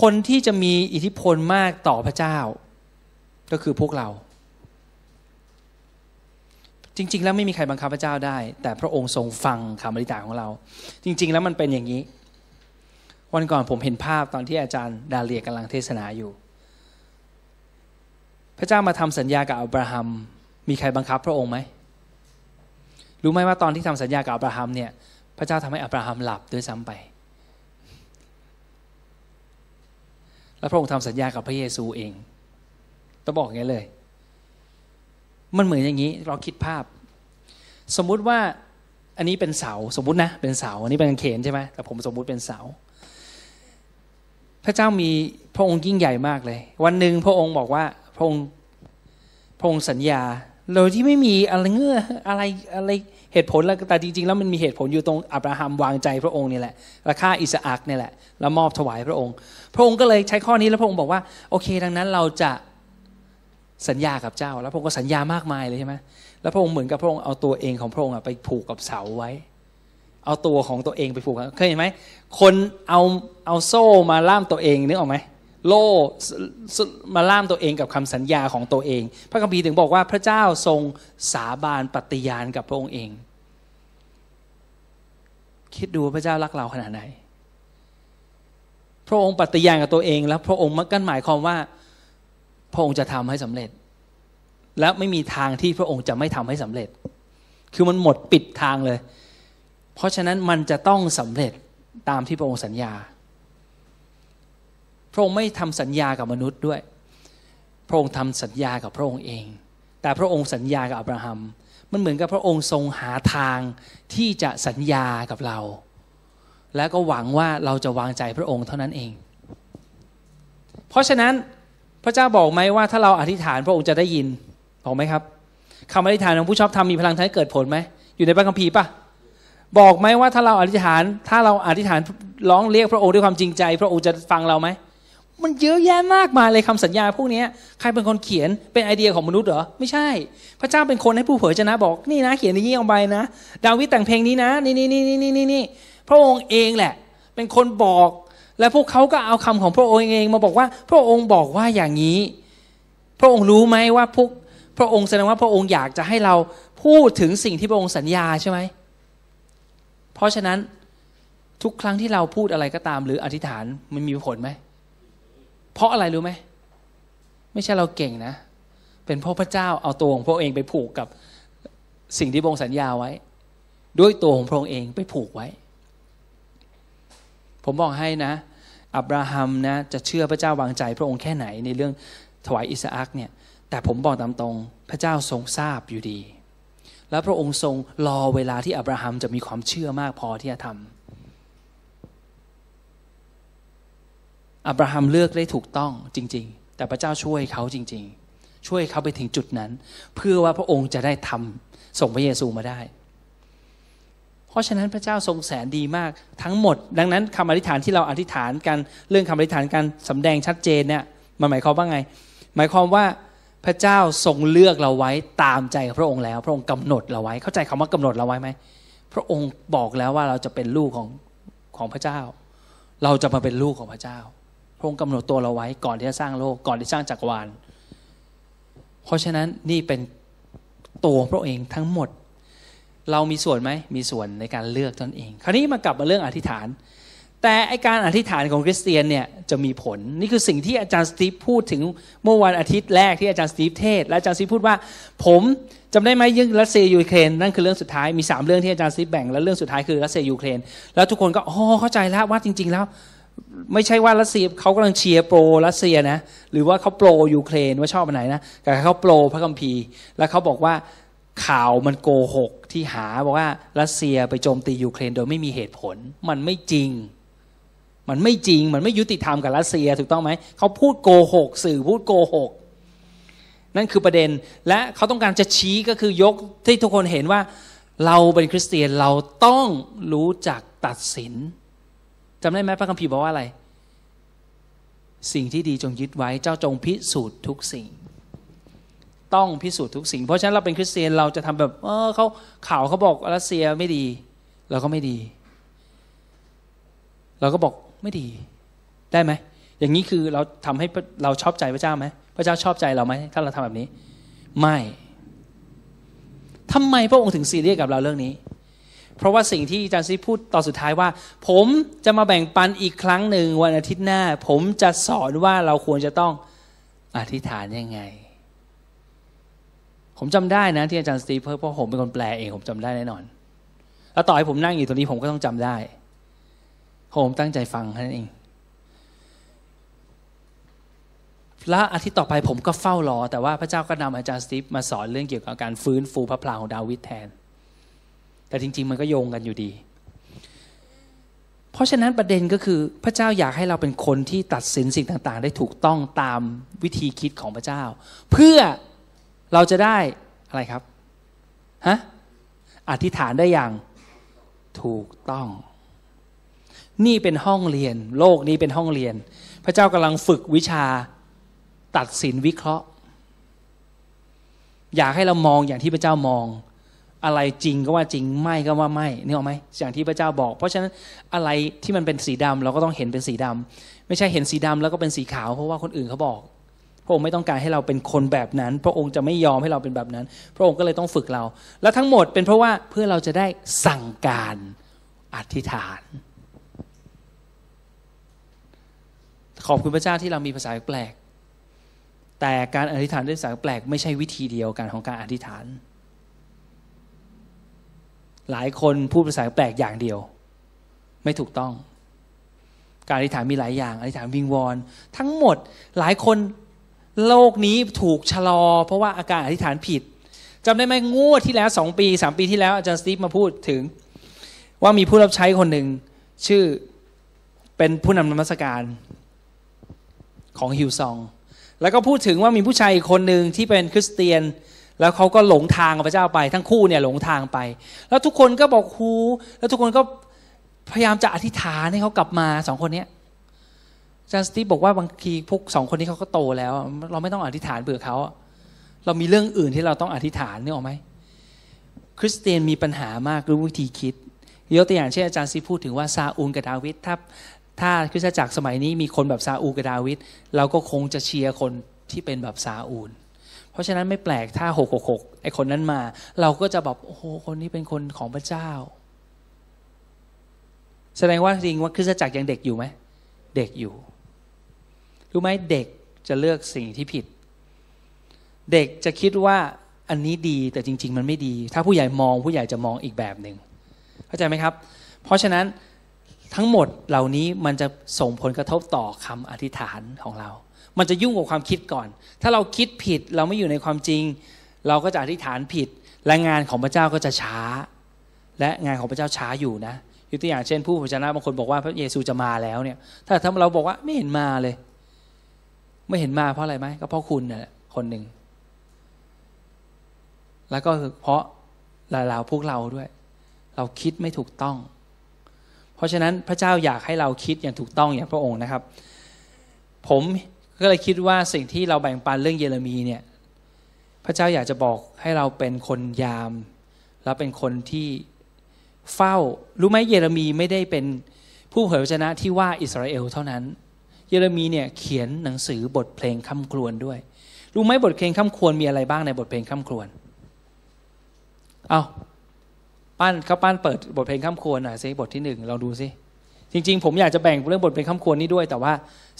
คนที่จะมีอิทธิพลมากต่อพระเจ้า ก็คือพวกเรา จริง ๆ แล้วไม่มีใครบังคับพระเจ้าได้ แต่พระองค์ทรงฟังคำอธิษฐานของเรา จริง ๆ แล้วมันเป็นอย่างนี้ วันก่อนผมเห็นภาพตอนที่อาจารย์ดาเลียกำลังเทศนาอยู่ พระเจ้ามาทำสัญญากับอับราฮัม มีใครบังคับพระองค์ไหมรู้ไหมว่าตอนที่ทำสัญญากับอับราฮัมเนี่ย พระเจ้าทำให้อับราฮัมหลับด้วยซ้ำไป แล้วพระองค์ทำสัญญากับพระเยซูเองต้องบอกอย่างนี้เลย มันเหมือนอย่างนี้เราคิดภาพ สมมุติว่าอันนี้เป็นเสาสมมุตินะเป็นเสาอันนี้เป็นเขนใช่ไหมแต่ผมสมมุติเป็นเสา พระเจ้ามีพระองค์ยิ่งใหญ่มากเลย วันหนึ่งพระองค์บอกว่าพระองค์พระองค์สัญญาโดยที่ไม่มีอะไรเงื่ออะไรอะไรเหตุผลแล้วแต่จริง ๆ แล้วมันมีเหตุผลอยู่ตรงอับราฮัมวางใจพระองค์นี่แหละราคาอิสอักนี่แหละ แล้วมอบถวายพระองค์ พระองค์ก็เลยใช้ข้อนี้แล้วพระองค์บอกว่า โอเค ดังนั้นเราจะ สัญญากับเจ้า แล้วพระองค์ก็สัญญามากมายเลยใช่ไหมแล้วพระองค์เหมือนกับพระองค์เอาตัวเองของพระองค์ไปผูกกับเสาไว้ เอาตัวของตัวเองไปผูกเคยเห็นไหมคนเอาเอาโซ่มาล่ามตัวเองนึกออกไหมโล่มาล่ามตัวเองกับคำสัญญาของตัวเอง พระคัมภีร์ถึงบอกว่าพระเจ้าทรงสาบานปฏิญาณกับพระองค์เอง คิดดูพระเจ้ารักเราขนาดไหนพระองค์ปฏิญาณกับตัวเอง แล้วพระองค์มันกันหมายความว่า พระองค์จะทำให้สำเร็จ และไม่มีทางที่พระองค์จะไม่ทำให้สำเร็จ คือมันหมดปิดทางเลย เพราะฉะนั้นมันจะต้องสำเร็จตามที่พระองค์สัญญา พระองค์ไม่ทำสัญญากับมนุษย์ด้วย พระองค์ทำสัญญากับพระองค์เอง แต่พระองค์สัญญากับอับราฮัม มันเหมือนกับพระองค์ทรงหาทางที่จะสัญญากับเรา แล้วก็หวังว่าเราจะวางใจพระองค์เท่านั้นเอง เพราะฉะนั้น พระเจ้าบอกไหมว่าถ้าเราอธิษฐานพระองค์จะได้ยินบอกไหมครับคำอธิษฐานของผู้ชอบธรรมมีพลังทำให้เกิดผลไหมอยู่ในพระคัมภีร์ปะบอกไหมว่าถ้าเราอธิษฐาน ถ้าเราอธิษฐานร้องเรียกพระองค์ด้วยความจริงใจ พระองค์จะฟังเราไหมมันเยอะแยะมากมายเลยคำสัญญาพวกนี้ใครเป็นคนเขียนเป็นไอเดียของมนุษย์เหรอไม่ใช่ พระเจ้าเป็นคนให้ผู้เผยชนะบอกนี่นะ เขียนอย่างนี้ออกไปนะ ดาวิดแต่งเพลงนี้นะ นี่นี่นี่นี่นี่นี่พระองค์เองแหละ เป็นคนบอก และพวกเขาก็เอาคำของพระองค์เองมาบอกว่า พระองค์บอกว่าอย่างนี้ พระองค์รู้ไหมว่าพวกพระองค์แสดงว่าพระองค์อยากจะให้เราพูดถึงสิ่งที่พระองค์สัญญาใช่ไหม เพราะฉะนั้นทุกครั้งที่เราพูดอะไรก็ตาม หรืออธิษฐานมันมีผลไหม เพราะอะไรรู้ไหม ไม่ใช่เราเก่งนะ เป็นเพราะพระเจ้าเอาตัวของพระเองไปผูกกับสิ่งที่พระองค์สัญญาไว้ ด้วยตัวของพระองค์เองไปผูกไว้ ผมบอกให้นะ อับราฮัมนะจะเชื่อพระเจ้าวางใจพระองค์แค่ไหนในเรื่องถวายอิสอักเนี่ยแต่ผมบอกตามตรงพระเจ้าทรงทราบอยู่ดี แล้วพระองค์ทรงรอเวลาที่อับราฮัมจะมีความเชื่อมากพอที่จะทำอับราฮัมเลือกได้ถูกต้องจริง ๆ แต่พระเจ้าช่วยเขาจริง ๆ ช่วยเขาไปถึงจุดนั้น เพื่อว่าพระองค์จะได้ทำส่งพระเยซูมาได้ เพราะฉะนั้นพระเจ้าทรงแสนดีมากทั้งหมด ดังนั้นคำอธิษฐานที่เราอธิษฐานกันเรื่องคำอธิษฐานการสำแดงชัดเจนเนี่ยมันหมายความว่าไง หมายความว่าพระเจ้าทรงเลือกเราไว้ตามใจพระองค์แล้ว พระองค์กำหนดเราไว้ เข้าใจคำว่ากำหนดเราไว้ไหมพระองค์บอกแล้วว่าเราจะเป็นลูกของของพระเจ้า เราจะมาเป็นลูกของพระเจ้า พระองค์กำหนดตัวเราไว้ก่อนที่จะสร้างโลกก่อนที่สร้างจักรวาล เพราะฉะนั้นนี่เป็นตัวพระเองทั้งหมด เรามีส่วนไหมมีส่วนในการเลือกตนเอง คราวนี้มากลับมาเรื่องอธิษฐาน แต่ไอการอธิษฐานของคริสเตียนเนี่ยจะมีผล นี่คือสิ่งที่อาจารย์สตีฟพูดถึงเมื่อวันอาทิตย์แรกที่อาจารย์สตีฟเทศ และอาจารย์สตีฟพูดว่า ผมจำได้ไหมถึงรัสเซียยูเครนนั่นคือเรื่องสุดท้ายมี 3 เรื่องที่อาจารย์สตีฟแบ่งแล้วเรื่องสุดท้ายคือรัสเซียยูเครนแล้วทุกคนก็อ๋อเข้าใจแล้วว่าจริง ๆแล้วไม่ใช่ว่ารัสเซียเขากำลังเชียร์ pro รัสเซียนะหรือว่าเขา pro ยูเครนว่าชอบอันไหนนะแต่เขา pro พระคัมภีร์ แล้วเขาบอกว่าข่าวมันโกหก ที่หาบอกว่ารัสเซียไปโจมตียูเครนโดยไม่มีเหตุผล มันไม่จริง มันไม่จริง มันไม่ยุติธรรมกับรัสเซียถูกต้องไหมเขาพูดโกหกสื่อพูดโกหกนั่นคือประเด็นและเขาต้องการจะชี้ก็คือยกที่ทุกคนเห็นว่า เราเป็นคริสเตียนเราต้องรู้จักตัดสินจำได้ไหมพระคัมภีร์บอกว่าอะไร สิ่งที่ดีจงยึดไว้เจ้าจงพิสูจน์ทุกสิ่ง ต้องพิสูจน์ทุกสิ่ง เพราะฉะนั้นเราเป็นคริสเตียนเราจะทำแบบเออเขาข่าวเขาบอกรัสเซียไม่ดี เราก็ไม่ดี เราก็บอกไม่ดีได้ไหมอย่างนี้คือเราทำให้เราชอบใจพระเจ้าไหมพระเจ้าชอบใจเราไหมถ้าเราทำแบบนี้ ไม่ทำไมพระองค์ถึงซีเรียสกับเราเรื่องนี้ เพราะว่าสิ่งที่อาจารย์ซีพูดตอนสุดท้ายว่า ผมจะมาแบ่งปันอีกครั้งหนึ่งวันอาทิตย์หน้า ผมจะสอนว่าเราควรจะต้องอธิษฐานยังไง ผมจำได้นะที่อาจารย์สตีฟเพราะผมเป็นคนแปลเองผมจำได้แน่นอน แล้วต่อให้ผมนั่งอยู่ตรงนี้ผมก็ต้องจำได้ผมตั้งใจฟังแค่นั้นเองและอาทิตย์ต่อไปผมก็เฝ้ารอ แต่ว่าพระเจ้าก็นำอาจารย์สตีฟมาสอนเรื่องเกี่ยวกับการฟื้นฟูพระพลาของดาวิดแทน แต่จริง ๆ มันก็โยงกันอยู่ดี เพราะฉะนั้นประเด็นก็คือพระเจ้าอยากให้เราเป็นคนที่ตัดสินสิ่งต่าง ๆ ได้ถูกต้องตามวิธีคิดของพระเจ้า เพื่อ เราจะได้อะไรครับฮะอธิษฐานได้อย่างถูกต้อง นี่เป็นห้องเรียน โลกนี้เป็นห้องเรียน พระเจ้ากำลังฝึกวิชาตัดสินวิเคราะห์ อยากให้เรามองอย่างที่พระเจ้ามอง อะไรจริงก็ว่าจริงไม่ก็ว่าไม่นี่ออกไหมอย่างที่พระเจ้าบอก เพราะฉะนั้นอะไรที่มันเป็นสีดำเราก็ต้องเห็นเป็นสีดำไม่ใช่เห็นสีดำแล้วก็เป็นสีขาวเพราะว่าคนอื่นเขาบอก พระองค์ไม่ต้องการให้เราเป็นคนแบบนั้น พระองค์จะไม่ยอมให้เราเป็นแบบนั้น พระองค์ก็เลยต้องฝึกเรา แล้วทั้งหมดเป็นเพราะว่าเพื่อเราจะได้สั่งการอธิษฐาน ขอบคุณพระเจ้าที่เรามีภาษาแปลก แต่การอธิษฐานด้วยภาษาแปลก ไม่ใช่วิธีเดียวกันของการอธิษฐาน หลายคนพูดภาษาแปลกอย่างเดียว ไม่ถูกต้อง การอธิษฐานมีหลายอย่าง อธิษฐานวิงวอนทั้งหมดหลายคน โลกนี้ถูกชะลอ เพราะว่าอาการอธิษฐานผิดจำได้ไหมงวดที่แล้วสองปีสามปีที่แล้วอาจารย์สตีฟมาพูดถึง ว่ามีผู้รับใช้คนหนึ่งชื่อเป็นผู้นำนมัสการของฮิวซอง แล้วก็พูดถึงว่ามีผู้ชายอีกคนหนึ่งที่เป็นคริสเตียน แล้วเขาก็หลงทางกับพระเจ้าไป ทั้งคู่เนี่ยหลงทางไป แล้วทุกคนก็บอกฮูแล้วทุกคนก็พยายามจะอธิษฐานให้เขากลับมาสองคนเนี้ จารย์สตีบอกว่าบางทีพวกสองคนนี้เขาก็โตแล้ว เราไม่ต้องอธิษฐานเผื่อเขา เรามีเรื่องอื่นที่เราต้องอธิษฐานนี่ออกไหมคริสเตียนมีปัญหามากรู้วิธีคิดยกตัวอย่างเช่นอาจารย์ซีพูดถึงว่าซาอูลกับดาวิดถ้าถ้าคริสตจักรสมัยนี้มีคนแบบซาอูลกับดาวิดเราก็คงจะเชียร์คนที่เป็นแบบซาอูล เพราะฉะนั้นไม่แปลกถ้าหกหกหกไอคนนั้นมา เราก็จะแบบโอ้โหคนนี้เป็นคนของพระเจ้า แสดงว่าจริงว่าคริสตจักรยังเด็กอยู่ไหมเด็กอยู่ รู้ไหมเด็กจะเลือกสิ่งที่ผิด เด็กจะคิดว่าอันนี้ดีแต่จริง ๆ มันไม่ดี ถ้าผู้ใหญ่มองผู้ใหญ่จะมองอีกแบบหนึ่งเข้าใจไหมครับ เพราะฉะนั้นทั้งหมดเหล่านี้มันจะส่งผลกระทบต่อคำอธิษฐานของเรา มันจะยุ่งกับความคิดก่อน ถ้าเราคิดผิดเราไม่อยู่ในความจริง เราก็จะอธิษฐานผิด และงานของพระเจ้าก็จะช้า และงานของพระเจ้าช้าอยู่นะยกตัวอย่างเช่นผู้พระชนะบางคนบอกว่าพระเยซูจะมาแล้วเนี่ย ถ้าถ้าเราบอกว่าไม่เห็นมาเลย ไม่เห็นมาเพราะอะไรไหมก็เพราะคุณน่ะคนหนึ่ง แล้วก็เพราะเราพวกเราด้วย เราคิดไม่ถูกต้อง เพราะฉะนั้นพระเจ้าอยากให้เราคิดอย่างถูกต้องอย่างพระองค์นะครับ ผมก็เลยคิดว่าสิ่งที่เราแบ่งปันเรื่องเยเรมีเนี่ย พระเจ้าอยากจะบอกให้เราเป็นคนยาม แล้วเป็นคนที่เฝ้า รู้ไหมเยเรมีไม่ได้เป็นผู้เผยพระชนะที่ว่าอิสราเอลเท่านั้น เยเรมีเนี่ยเขียนหนังสือบทเพลงคำครวญด้วย รู้ไหมบทเพลงคำครวญมีอะไรบ้างในบทเพลงคำครวญเอาปั้นเขาปั้นเปิดบทเพลงคำครวญหน่อยสิบทที่หนึ่งเราดูสิจริงๆ ผมอยากจะแบ่งเรื่องบทเพลงคำครวญนี้ด้วย แต่ว่า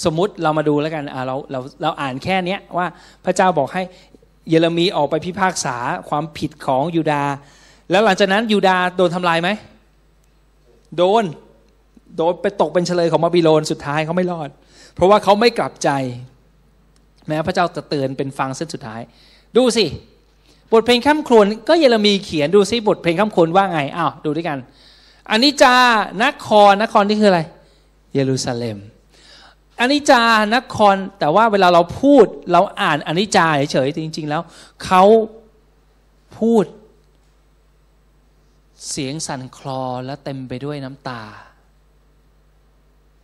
สมมติเรามาดูแล้วกันอ่าเราเราเราอ่านแค่เนี้ยว่าพระเจ้าบอกให้เยเรมีออกไปพิพากษาความผิดของยูดาห์แล้วหลังจากนั้นยูดาโดนทำลายไหม โดน โดนไปตกเป็นเฉลยของบาบิโลนสุดท้ายเขาไม่รอด เพราะว่าเขาไม่กลับใจ แม้พระเจ้าจะเตือนเป็นฟังเส้นสุดท้าย ดูสิ บทเพลงข้ามครวนก็เยเรมีเขียนดูสิบทเพลงข้ามครวนว่าไงอ้าวดูด้วยกันอันนี้จานครนครนี่คืออะไร เยรูซาเล็มอันนี้จานครแต่ว่าเวลาเราพูดเราอ่านอันนี้จาเฉยๆจริง ๆ แล้วเขาพูด เสียงสั่นคลอและเต็มไปด้วยน้ำตา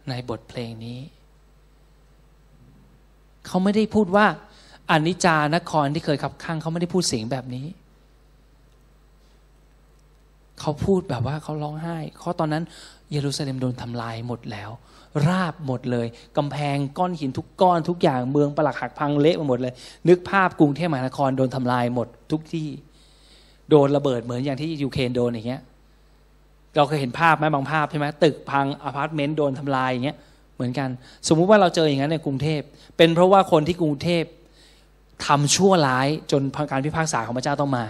ในบทเพลงนี้ เขาไม่ได้พูดว่าอนิจจานครที่เคยขับข้างเขาไม่ได้พูดเสียงแบบนี้เขาพูดแบบว่าเขาร้องไห้เพราตอนนั้น เยรูซาเล็มโดนทำลายหมดแล้ว ราบหมดเลยกำแพงก้อนหินทุกก้อนทุกอย่างเมืองปลักหักพังเละไปหมดเลย นึกภาพกรุงเทพมหานครโดนทำลายหมดทุกที่ โดนระเบิดเหมือนอย่างที่ยูเครนโดนอย่างเงี้ย เราเคยเห็นภาพไหมบางภาพใช่ไหมตึกพังอพาร์ตเมนต์โดนทำลายอย่างเงี้ย เหมือนกัน สมมุติว่าเราเจออย่างนั้นในกรุงเทพ เป็นเพราะว่าคนที่กรุงเทพทำชั่วร้ายจนการพิพากษาของพระเจ้าต้องมา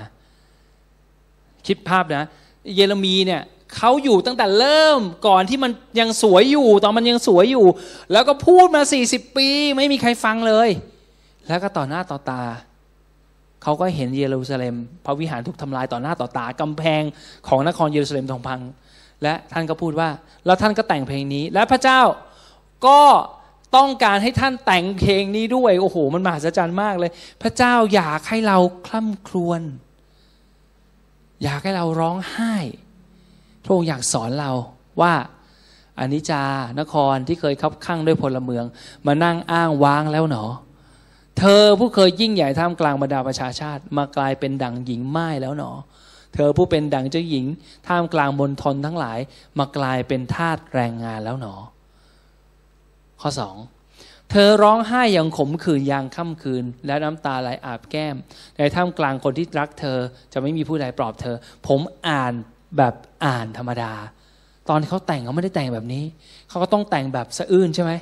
คิดภาพนะ เยเรมีเนี่ยเขาอยู่ตั้งแต่เริ่มก่อนที่มันยังสวยอยู่ ตอนมันยังสวยอยู่ แล้วก็พูดมา 40 ปี ไม่มีใครฟังเลย แล้วก็ต่อหน้าต่อตา เขาก็เห็นเยรูซาเล็ม พระวิหารถูกทำลายต่อหน้าต่อตากำแพงของนครเยรูซาเล็มทองพัง และท่านก็พูดว่า แล้วท่านก็แต่งเพลงนี้ และพระเจ้า ก็ต้องการให้ท่านแต่งเพลงนี้ด้วย โอ้โห มันมหัศจรรย์มากเลย พระเจ้าอยากให้เราคล่ำครวญอยากให้เราร้องไห้ พระองค์อยากสอนเราว่าอานิจานครที่เคยคับข้างด้วยพลเมือง มานั่งอ้างว้างแล้วหนอ เธอผู้เคยยิ่งใหญ่ท่ามกลางบรรดาประชาชาติ มากลายเป็นดั่งหญิงไม้แล้วหนอ เธอผู้เป็นดั่งเจ้าหญิง ท่ามกลางมณฑลทั้งหลาย มากลายเป็นทาสแรงงานแล้วหนอ ข้อสองเธอร้องไห้อย่างขมขื่นยางค่ำคืน และน้ำตาไหลอาบแก้ม ในท่ามกลางคนที่รักเธอจะไม่มีผู้ใดปลอบเธอ ผมอ่านแบบอ่านธรรมดา ตอนที่เขาแต่งเขาไม่ได้แต่งแบบนี้ เขาก็ต้องแต่งแบบสะอื้นใช่ไหม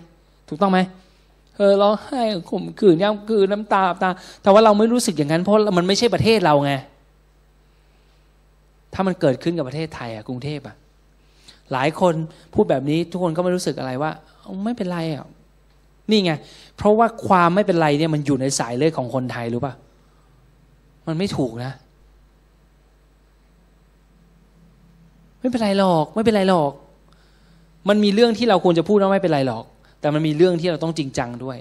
ถูกต้องไหมเออร้องไห้ข่มขื่นย่ำคืนน้ำตาตา แต่ว่าเราไม่รู้สึกอย่างนั้นเพราะมันไม่ใช่ประเทศเราไงถ้ามันเกิดขึ้นกับประเทศไทยอะกรุงเทพอะหลายคนพูดแบบนี้ทุกคนก็ไม่รู้สึกอะไรว่า ไม่เป็นไรอะนี่ไง เพราะว่าความไม่เป็นไรเนี่ยมันอยู่ในสายเลือดของคนไทยรู้ป่ะ มันไม่ถูกนะ ไม่เป็นไรหรอก ไม่เป็นไรหรอก มันมีเรื่องที่เราควรจะพูดว่าไม่เป็นไรหรอก แต่มันมีเรื่องที่เราต้องจริงจังด้วย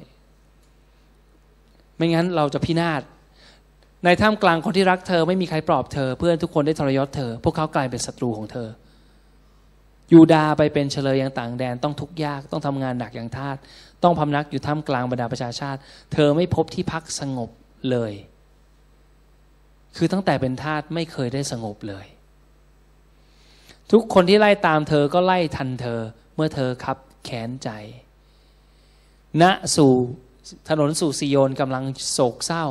ไม่งั้นเราจะพินาศ ในท่ามกลางคนที่รักเธอ ไม่มีใครปลอบเธอ เพื่อนทุกคนได้ทรยศเธอ พวกเขากลายเป็นศัตรูของเธอ ยูดาไปเป็นเฉลยอย่างต่างแดนต้องทุกข์ยากต้องทำงานหนักอย่างทาสต้องพำนักอยู่ท่ามกลางบรรดาประชาชาติ เธอไม่พบที่พักสงบเลย คือตั้งแต่เป็นทาสไม่เคยได้สงบเลย ทุกคนที่ไล่ตามเธอก็ไล่ทันเธอเมื่อเธอคับแขนใจณสู่ถนนสู่ซิโยนกำลังโศกเศร้า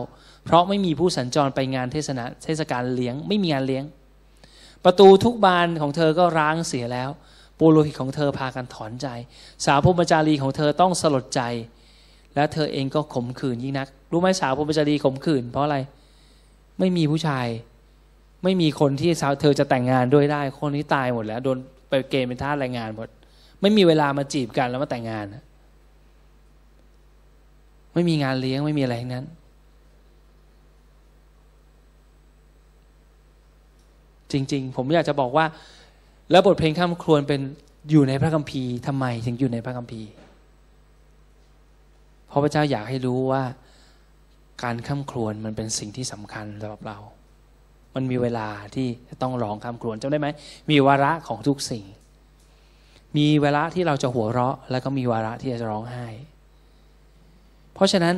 เพราะไม่มีผู้สัญจรไปงานเทศนาเทศกาลเลี้ยง ไม่มีงานเลี้ยง ประตูทุกบานของเธอก็ร้างเสียแล้ว ปุโรหิตของเธอพากันถอนใจ สาวพรมจารีของเธอต้องสลดใจ และเธอเองก็ขมขื่นยิ่งนัก รู้ไหมสาวพรมจารีขมขื่นเพราะอะไร ไม่มีผู้ชาย ไม่มีคนที่สาวเธอจะแต่งงานด้วยได้ คนนี้ตายหมดแล้วโดนไปเกณฑ์เป็นทาสแรงงานหมด ไม่มีเวลามาจีบกันแล้วมาแต่งงาน ไม่มีงานเลี้ยงไม่มีอะไรทั้งนั้นจริง ๆ ผมอยากจะบอกว่า แล้วบทเพลงข้ามครวนเป็นอยู่ในพระคัมภีร์ทำไมถึงอยู่ในพระคัมภีร์ เพราะพระเจ้าอยากให้รู้ว่าการข้ามครวนมันเป็นสิ่งที่สำคัญสำหรับเรา มันมีเวลาที่จะต้องร้องข้ามครวนจำได้ไหม มีวาระของทุกสิ่ง มีเวลาที่เราจะหัวเราะ แล้วก็มีวาระที่จะร้องไห้ เพราะฉะนั้น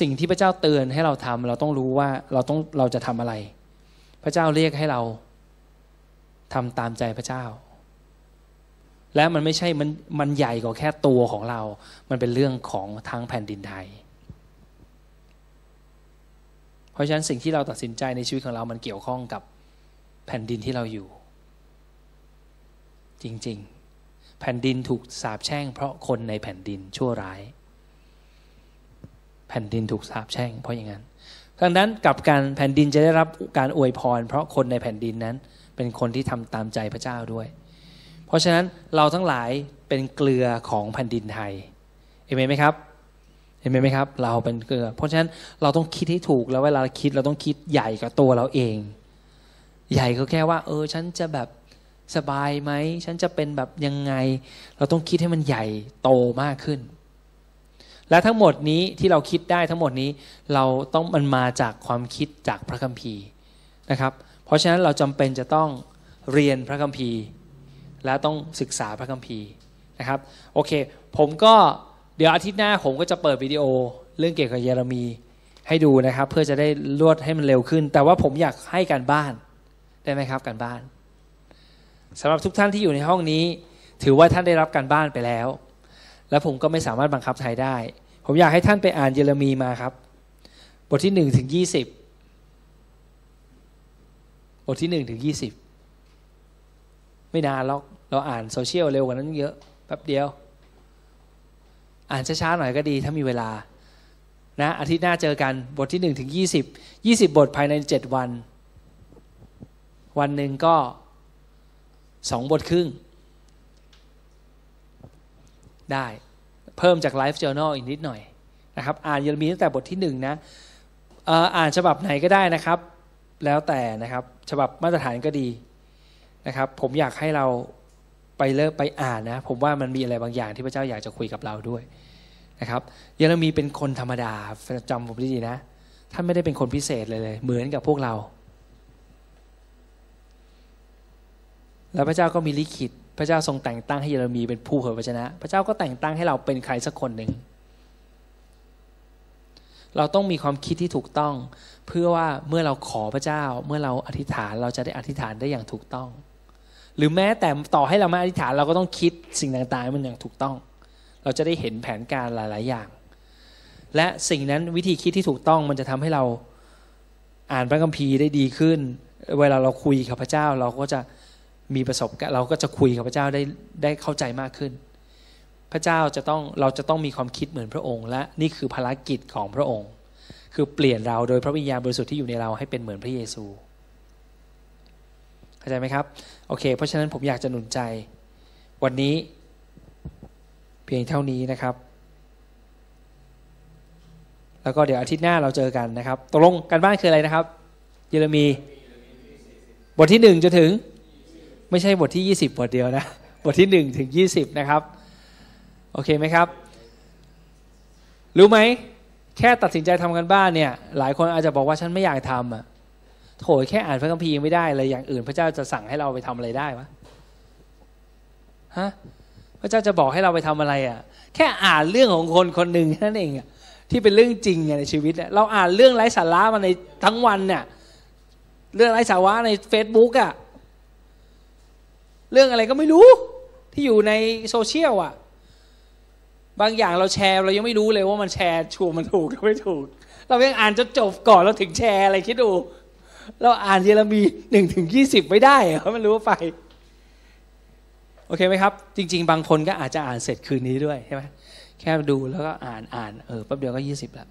สิ่งที่พระเจ้าเตือนให้เราทำเราต้องรู้ว่าเราต้องเราจะทำอะไร พระเจ้าเรียกให้เรา ทำตามใจพระเจ้า และมันไม่ใช่มันมันใหญ่กว่าแค่ตัวของเรา มันเป็นเรื่องของทั้งแผ่นดินไทย เพราะฉะนั้นสิ่งที่เราตัดสินใจในชีวิตของเรา มันเกี่ยวข้องกับแผ่นดินที่เราอยู่ จริงๆ แผ่นดินถูกสาปแช่ง เพราะคนในแผ่นดินชั่วร้าย แผ่นดินถูกสาปแช่ง เพราะอย่างนั้นดังนั้นกับการแผ่นดินจะได้รับการอวยพร เพราะคนในแผ่นดินนั้น เป็นคนที่ทำตามใจพระเจ้าด้วย เพราะฉะนั้นเราทั้งหลายเป็นเกลือของแผ่นดินไทยเห็นไหมครับเห็นไหมครับ เราเป็นเกลือ เพราะฉะนั้นเราต้องคิดให้ถูกแล้วเวลาคิดเราต้องคิดใหญ่กับตัวเราเอง ใหญ่ก็แค่ว่า เออ ฉันจะแบบสบายไหม ฉันจะเป็นแบบยังไง เราต้องคิดให้มันใหญ่โตมากขึ้น และทั้งหมดนี้ที่เราคิดได้ทั้งหมดนี้ เราต้องมันมาจากความคิดจากพระคัมภีร์นะครับ ราะฉะนั้นเราจำเป็นจะต้องเรียนพระคัมภีร์ และต้องศึกษาพระคัมภีร์นะครับโอเค ผมก็เดี๋ยวอาทิตย์หน้าผมก็จะเปิดวิดีโอเรื่องเกี่ยวกับเยเรมีให้ดูนะครับ เพื่อจะได้ลวดให้มันเร็วขึ้น แต่ว่าผมอยากให้การบ้านได้ไหมครับการบ้านสำหรับทุกท่านที่อยู่ในห้องนี้ ถือว่าท่านได้รับการบ้านไปแล้ว และผมก็ไม่สามารถบังคับใครได้ ผมอยากให้ท่านไปอ่านเยเรมีมาครับ บทที่หนึ่งถึงยี่สิ บทที่หนึ่งถึงยี่สิบไม่นานหรอกเราอ่านโซเชียลเร็วกว่านั้นเยอะแป๊บเดียว อ่านช้าๆหน่อยก็ดีถ้ามีเวลานะอาทิตย์หน้าเจอกันบทที่หนึ่งถึงยี่สิบยี่สิบบทภายในเจ็ดวัน วันหนึ่งก็สองบทครึ่ง ได้เพิ่มจากไลฟ์ Journal อีกนิดหน่อยนะครับ อ่านเยอรมีตั้งแต่บทที่หนึ่งนะอ่านฉบับไหนก็ได้นะครับ แล้วแต่นะครับ ฉบับมาตรฐานก็ดีนะครับ ผมอยากให้เราไปเลิกไปอ่านนะ ผมว่ามันมีอะไรบางอย่างที่พระเจ้าอยากจะคุยกับเราด้วยนะครับเยเรมีเป็นคนธรรมดาจำผมดีๆนะท่านไม่ได้เป็นคนพิเศษเลยเลย เหมือนกับพวกเรา แล้วพระเจ้าก็มีลิขิต พระเจ้าทรงแต่งตั้งให้เยเรมีเป็นผู้เผยพระชนะ พระเจ้าก็แต่งตั้งให้เราเป็นใครสักคนหนึ่ง เราต้องมีความคิดที่ถูกต้อง เพื่อว่าเมื่อเราขอพระเจ้า เมื่อเราอธิษฐานเราจะได้อธิษฐานได้อย่างถูกต้อง หรือแม้แต่ต่อให้เราไม่อธิษฐานเราก็ต้องคิดสิ่งต่างๆ มันอย่างถูกต้อง เราจะได้เห็นแผนการหลาย ๆ อย่าง และสิ่งนั้นวิธีคิดที่ถูกต้องมันจะทำให้เราอ่านพระคัมภีร์ได้ดีขึ้น เวลาเราคุยกับพระเจ้าเราก็จะมีประสบการณ์เราก็จะคุยกับพระเจ้าได้ได้เข้าใจมากขึ้น พระเจ้าจะต้องเราจะต้องมีความคิดเหมือนพระองค์ และนี่คือภารกิจของพระองค์ คือเปลี่ยนเราโดยพระวิญญาณบริสุทธิ์ที่อยู่ในเราให้เป็นเหมือนพระเยซูเข้าใจไหมครับโอเค เพราะฉะนั้นผมอยากจะหนุนใจ วันนี้เพียงเท่านี้นะครับ แล้วก็เดี๋ยวอาทิตย์หน้าเราเจอกันนะครับตกลงการบ้านคืออะไรนะครับ เยเรมี บทที่หนึ่งจะถึง ไม่ใช่บทที่ยี่สิบบทเดียวนะ บทที่หนึ่งถึงยี่สิบนะครับ โอเคไหมครับ รู้ไหม แค่ตัดสินใจทำกันบ้านเนี่ย หลายคนอาจจะบอกว่าฉันไม่อยากทำอะโถแค่อ่านพระคัมภีร์ไม่ได้เลยอย่างอื่น พระเจ้าจะสั่งให้เราไปทำอะไรได้วะฮะพระเจ้าจะบอกให้เราไปทำอะไรอะ แค่อ่านเรื่องของคนคนหนึ่งนั่นเองอะที่เป็นเรื่องจริงในชีวิตเราอ่านเรื่องไร้สาระมาในทั้งวันเนี่ยเรื่องไร้สาระใน Facebook อะเรื่องอะไรก็ไม่รู้ที่อยู่ในโซเชียลอะ บางอย่างเราแชร์เรายังไม่รู้เลยว่ามันแชร์ชัวมันถูกหรือไม่ถูก เรายังอ่านจนจบก่อนเราถึงแชร์อะไรคิดดู เราอ่านเยเรมีหนึ่งถึงยี่สิบไม่ได้เหรอไม่รู้ไป โอเคไหมครับ จริง ๆ บางคนก็อาจจะอ่านเสร็จคืนนี้ด้วยใช่ไหมแค่ดูแล้วก็อ่านอ่านเออแป๊บเดียวก็ยี่สิบแล้ว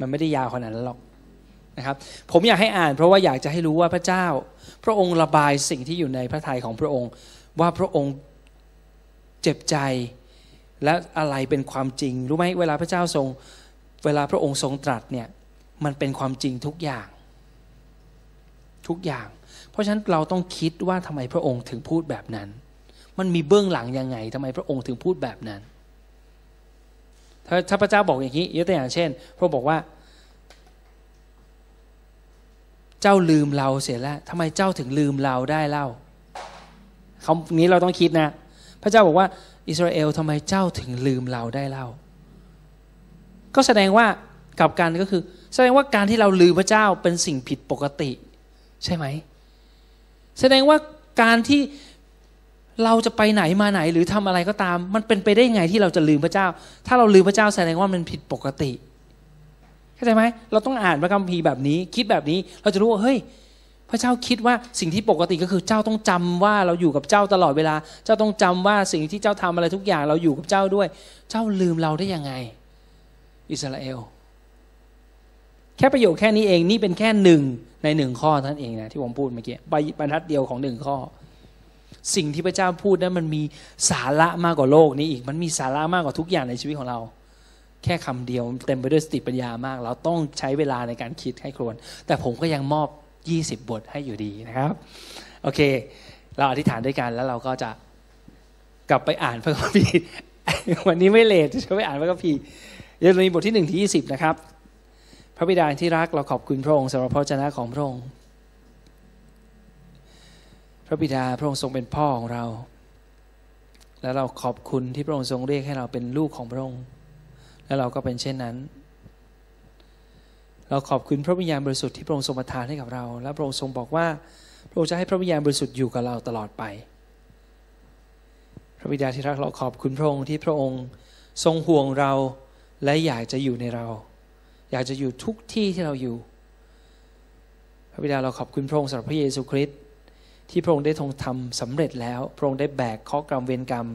มันไม่ได้ยาวขนาดนั้นหรอกนะครับผมอยากให้อ่านเพราะว่าอยากจะให้รู้ว่าพระเจ้า พระองค์ระบายสิ่งที่อยู่ในพระทัยของพระองค์ ว่าพระองค์เจ็บใจ และอะไรเป็นความจริง รู้ไหมเวลาพระเจ้าทรง เวลาพระองค์ทรงตรัสเนี่ยมันเป็นความจริงทุกอย่าง ทุกอย่าง เพราะฉะนั้นเราต้องคิดว่าทำไมพระองค์ถึงพูดแบบนั้น มันมีเบื้องหลังยังไงทำไมพระองค์ถึงพูดแบบนั้น ถ้าถ้าพระเจ้าบอกอย่างนี้ยกตัวอย่างเช่น พระบอกว่า เจ้าลืมเราเสียแล้วทำไมเจ้าถึงลืมเราได้เล่าคำนี้เราต้องคิดนะ พระเจ้าบอกว่า อิสราเอลทำไมเจ้าถึงลืมเราได้เล่า ก็แสดงว่ากับการก็คือ แสดงว่าการที่เราลืมพระเจ้าเป็นสิ่งผิดปกติ ใช่ไหม แสดงว่าการที่เราจะไปไหนมาไหนหรือทำอะไรก็ตาม มันเป็นไปได้ไงที่เราจะลืมพระเจ้า ถ้าเราลืมพระเจ้าแสดงว่ามันผิดปกติเข้าใจไหมเราต้องอ่านพระคัมภีร์แบบนี้ คิดแบบนี้เราจะรู้ว่าเฮ้ย พระเจ้าคิดว่าสิ่งที่ปกติก็คือเจ้าต้องจำว่าเราอยู่กับเจ้าตลอดเวลา เจ้าต้องจำว่าสิ่งที่เจ้าทำอะไรทุกอย่างเราอยู่กับเจ้าด้วย เจ้าลืมเราได้ยังไง อิสราเอล แค่ประโยคแค่นี้เองนี่เป็นแค่หนึ่งในหนึ่งข้อท่านเองนะที่ผมพูดเมื่อกี้บรรทัดเดียวของหนึ่งข้อ สิ่งที่พระเจ้าพูดนั้นมันมีสาระมากกว่าโลกนี้อีก มันมีสาระมากกว่าทุกอย่างในชีวิตของเราแค่คำเดียวเต็มไปด้วยสติปัญญามาก เราต้องใช้เวลาในการคิดให้ครวน แต่ผมก็ยังมอบ 20 บทให้อยู่ดีนะครับ โอเค เราอธิษฐานด้วยกันแล้วเราก็จะกลับไปอ่านพระคัมภีร์วันนี้ไม่เลทจะไปอ่านพระคัมภีร์เดี๋ยวมีบทที่หนึ่งที่ยี่สิบนะครับ พระบิดาที่รักเราขอบคุณพระองค์สำหรับพระเจ้าของพระองค์ พระบิดาพระองค์ทรงเป็นพ่อของเรา แล้วเราขอบคุณที่พระองค์ทรงเรียกให้เราเป็นลูกของพระองค์ แล้วเราก็เป็นเช่นนั้น เราขอบคุณพระวิญญาณบริสุทธิ์ที่พระองค์ทรงประทานให้กับเรา และพระองค์ทรงบอกว่า พระองค์จะให้พระวิญญาณบริสุทธิ์อยู่กับเราตลอดไป พระบิดาที่รักเราขอบคุณพระองค์ที่พระองค์ทรงห่วงเราและอยากจะอยู่ในเรา อยากจะอยู่ทุกที่ที่เราอยู่ พระบิดาเราขอบคุณพระองค์สำหรับพระเยซูคริสต์ที่พระองค์ได้ทรงทำสำเร็จแล้ว พระองค์ได้แบกข้อกรรมเวรกรรม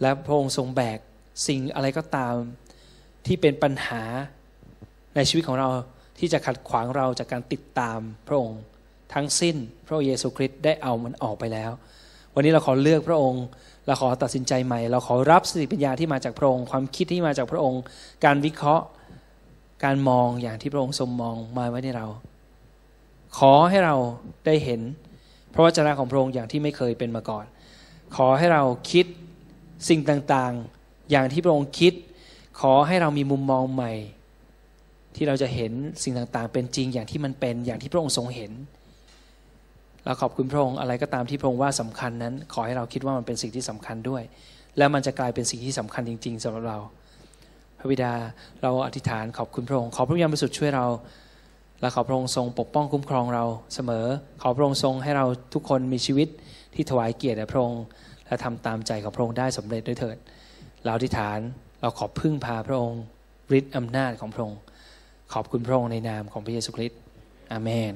และพระองค์ทรงแบกสิ่งอะไรก็ตามที่เป็นปัญหา ในชีวิตของเราที่จะขัดขวางเราจากการติดตามพระองค์ ทั้งสิ้นพระเยซูคริสต์ได้เอามันออกไปแล้ว วันนี้เราขอเลือกพระองค์ เราขอตัดสินใจใหม่ เราขอรับสติปัญญาที่มาจากพระองค์ ความคิดที่มาจากพระองค์ การวิเคราะห์การมองอย่างที่พระองค์ทรงมองมาไว้ในเรา ขอให้เราได้เห็นพระวจนะของพระองค์อย่างที่ไม่เคยเป็นมาก่อน ขอให้เราคิดสิ่งต่างๆ อย่างที่พระองค์คิด ขอให้เรามีมุมมองใหม่ ที่เราจะเห็นสิ่งต่างๆ เป็นจริงอย่างที่มันเป็นอย่างที่พระองค์ทรงเห็นเราขอบคุณพระองค์อะไรก็ตามที่พระองค์ว่าสำคัญนั้น ขอให้เราคิดว่ามันเป็นสิ่งที่สำคัญด้วย แล้วมันจะกลายเป็นสิ่งที่สำคัญจริง ๆสำหรับเรา พระบิดาเราอธิษฐานขอบคุณพระองค์ขอพระวิญญาณบริสุทธิ์ช่วยเรา และขอพระองค์ทรงปกป้องคุ้มครองเราเสมอ ขอพระองค์ทรงให้เราทุกคนมีชีวิตที่ถวายเกียรติแด่พระองค์และทำตามใจของพระองค์ได้สำเร็จด้วยเถิด เราอธิษฐานเราขอพึ่งพาพระองค์ฤทธิ์อำนาจของพระองค์ ขอบคุณพระองค์ในนามของพระเยซูคริสต์อาเมน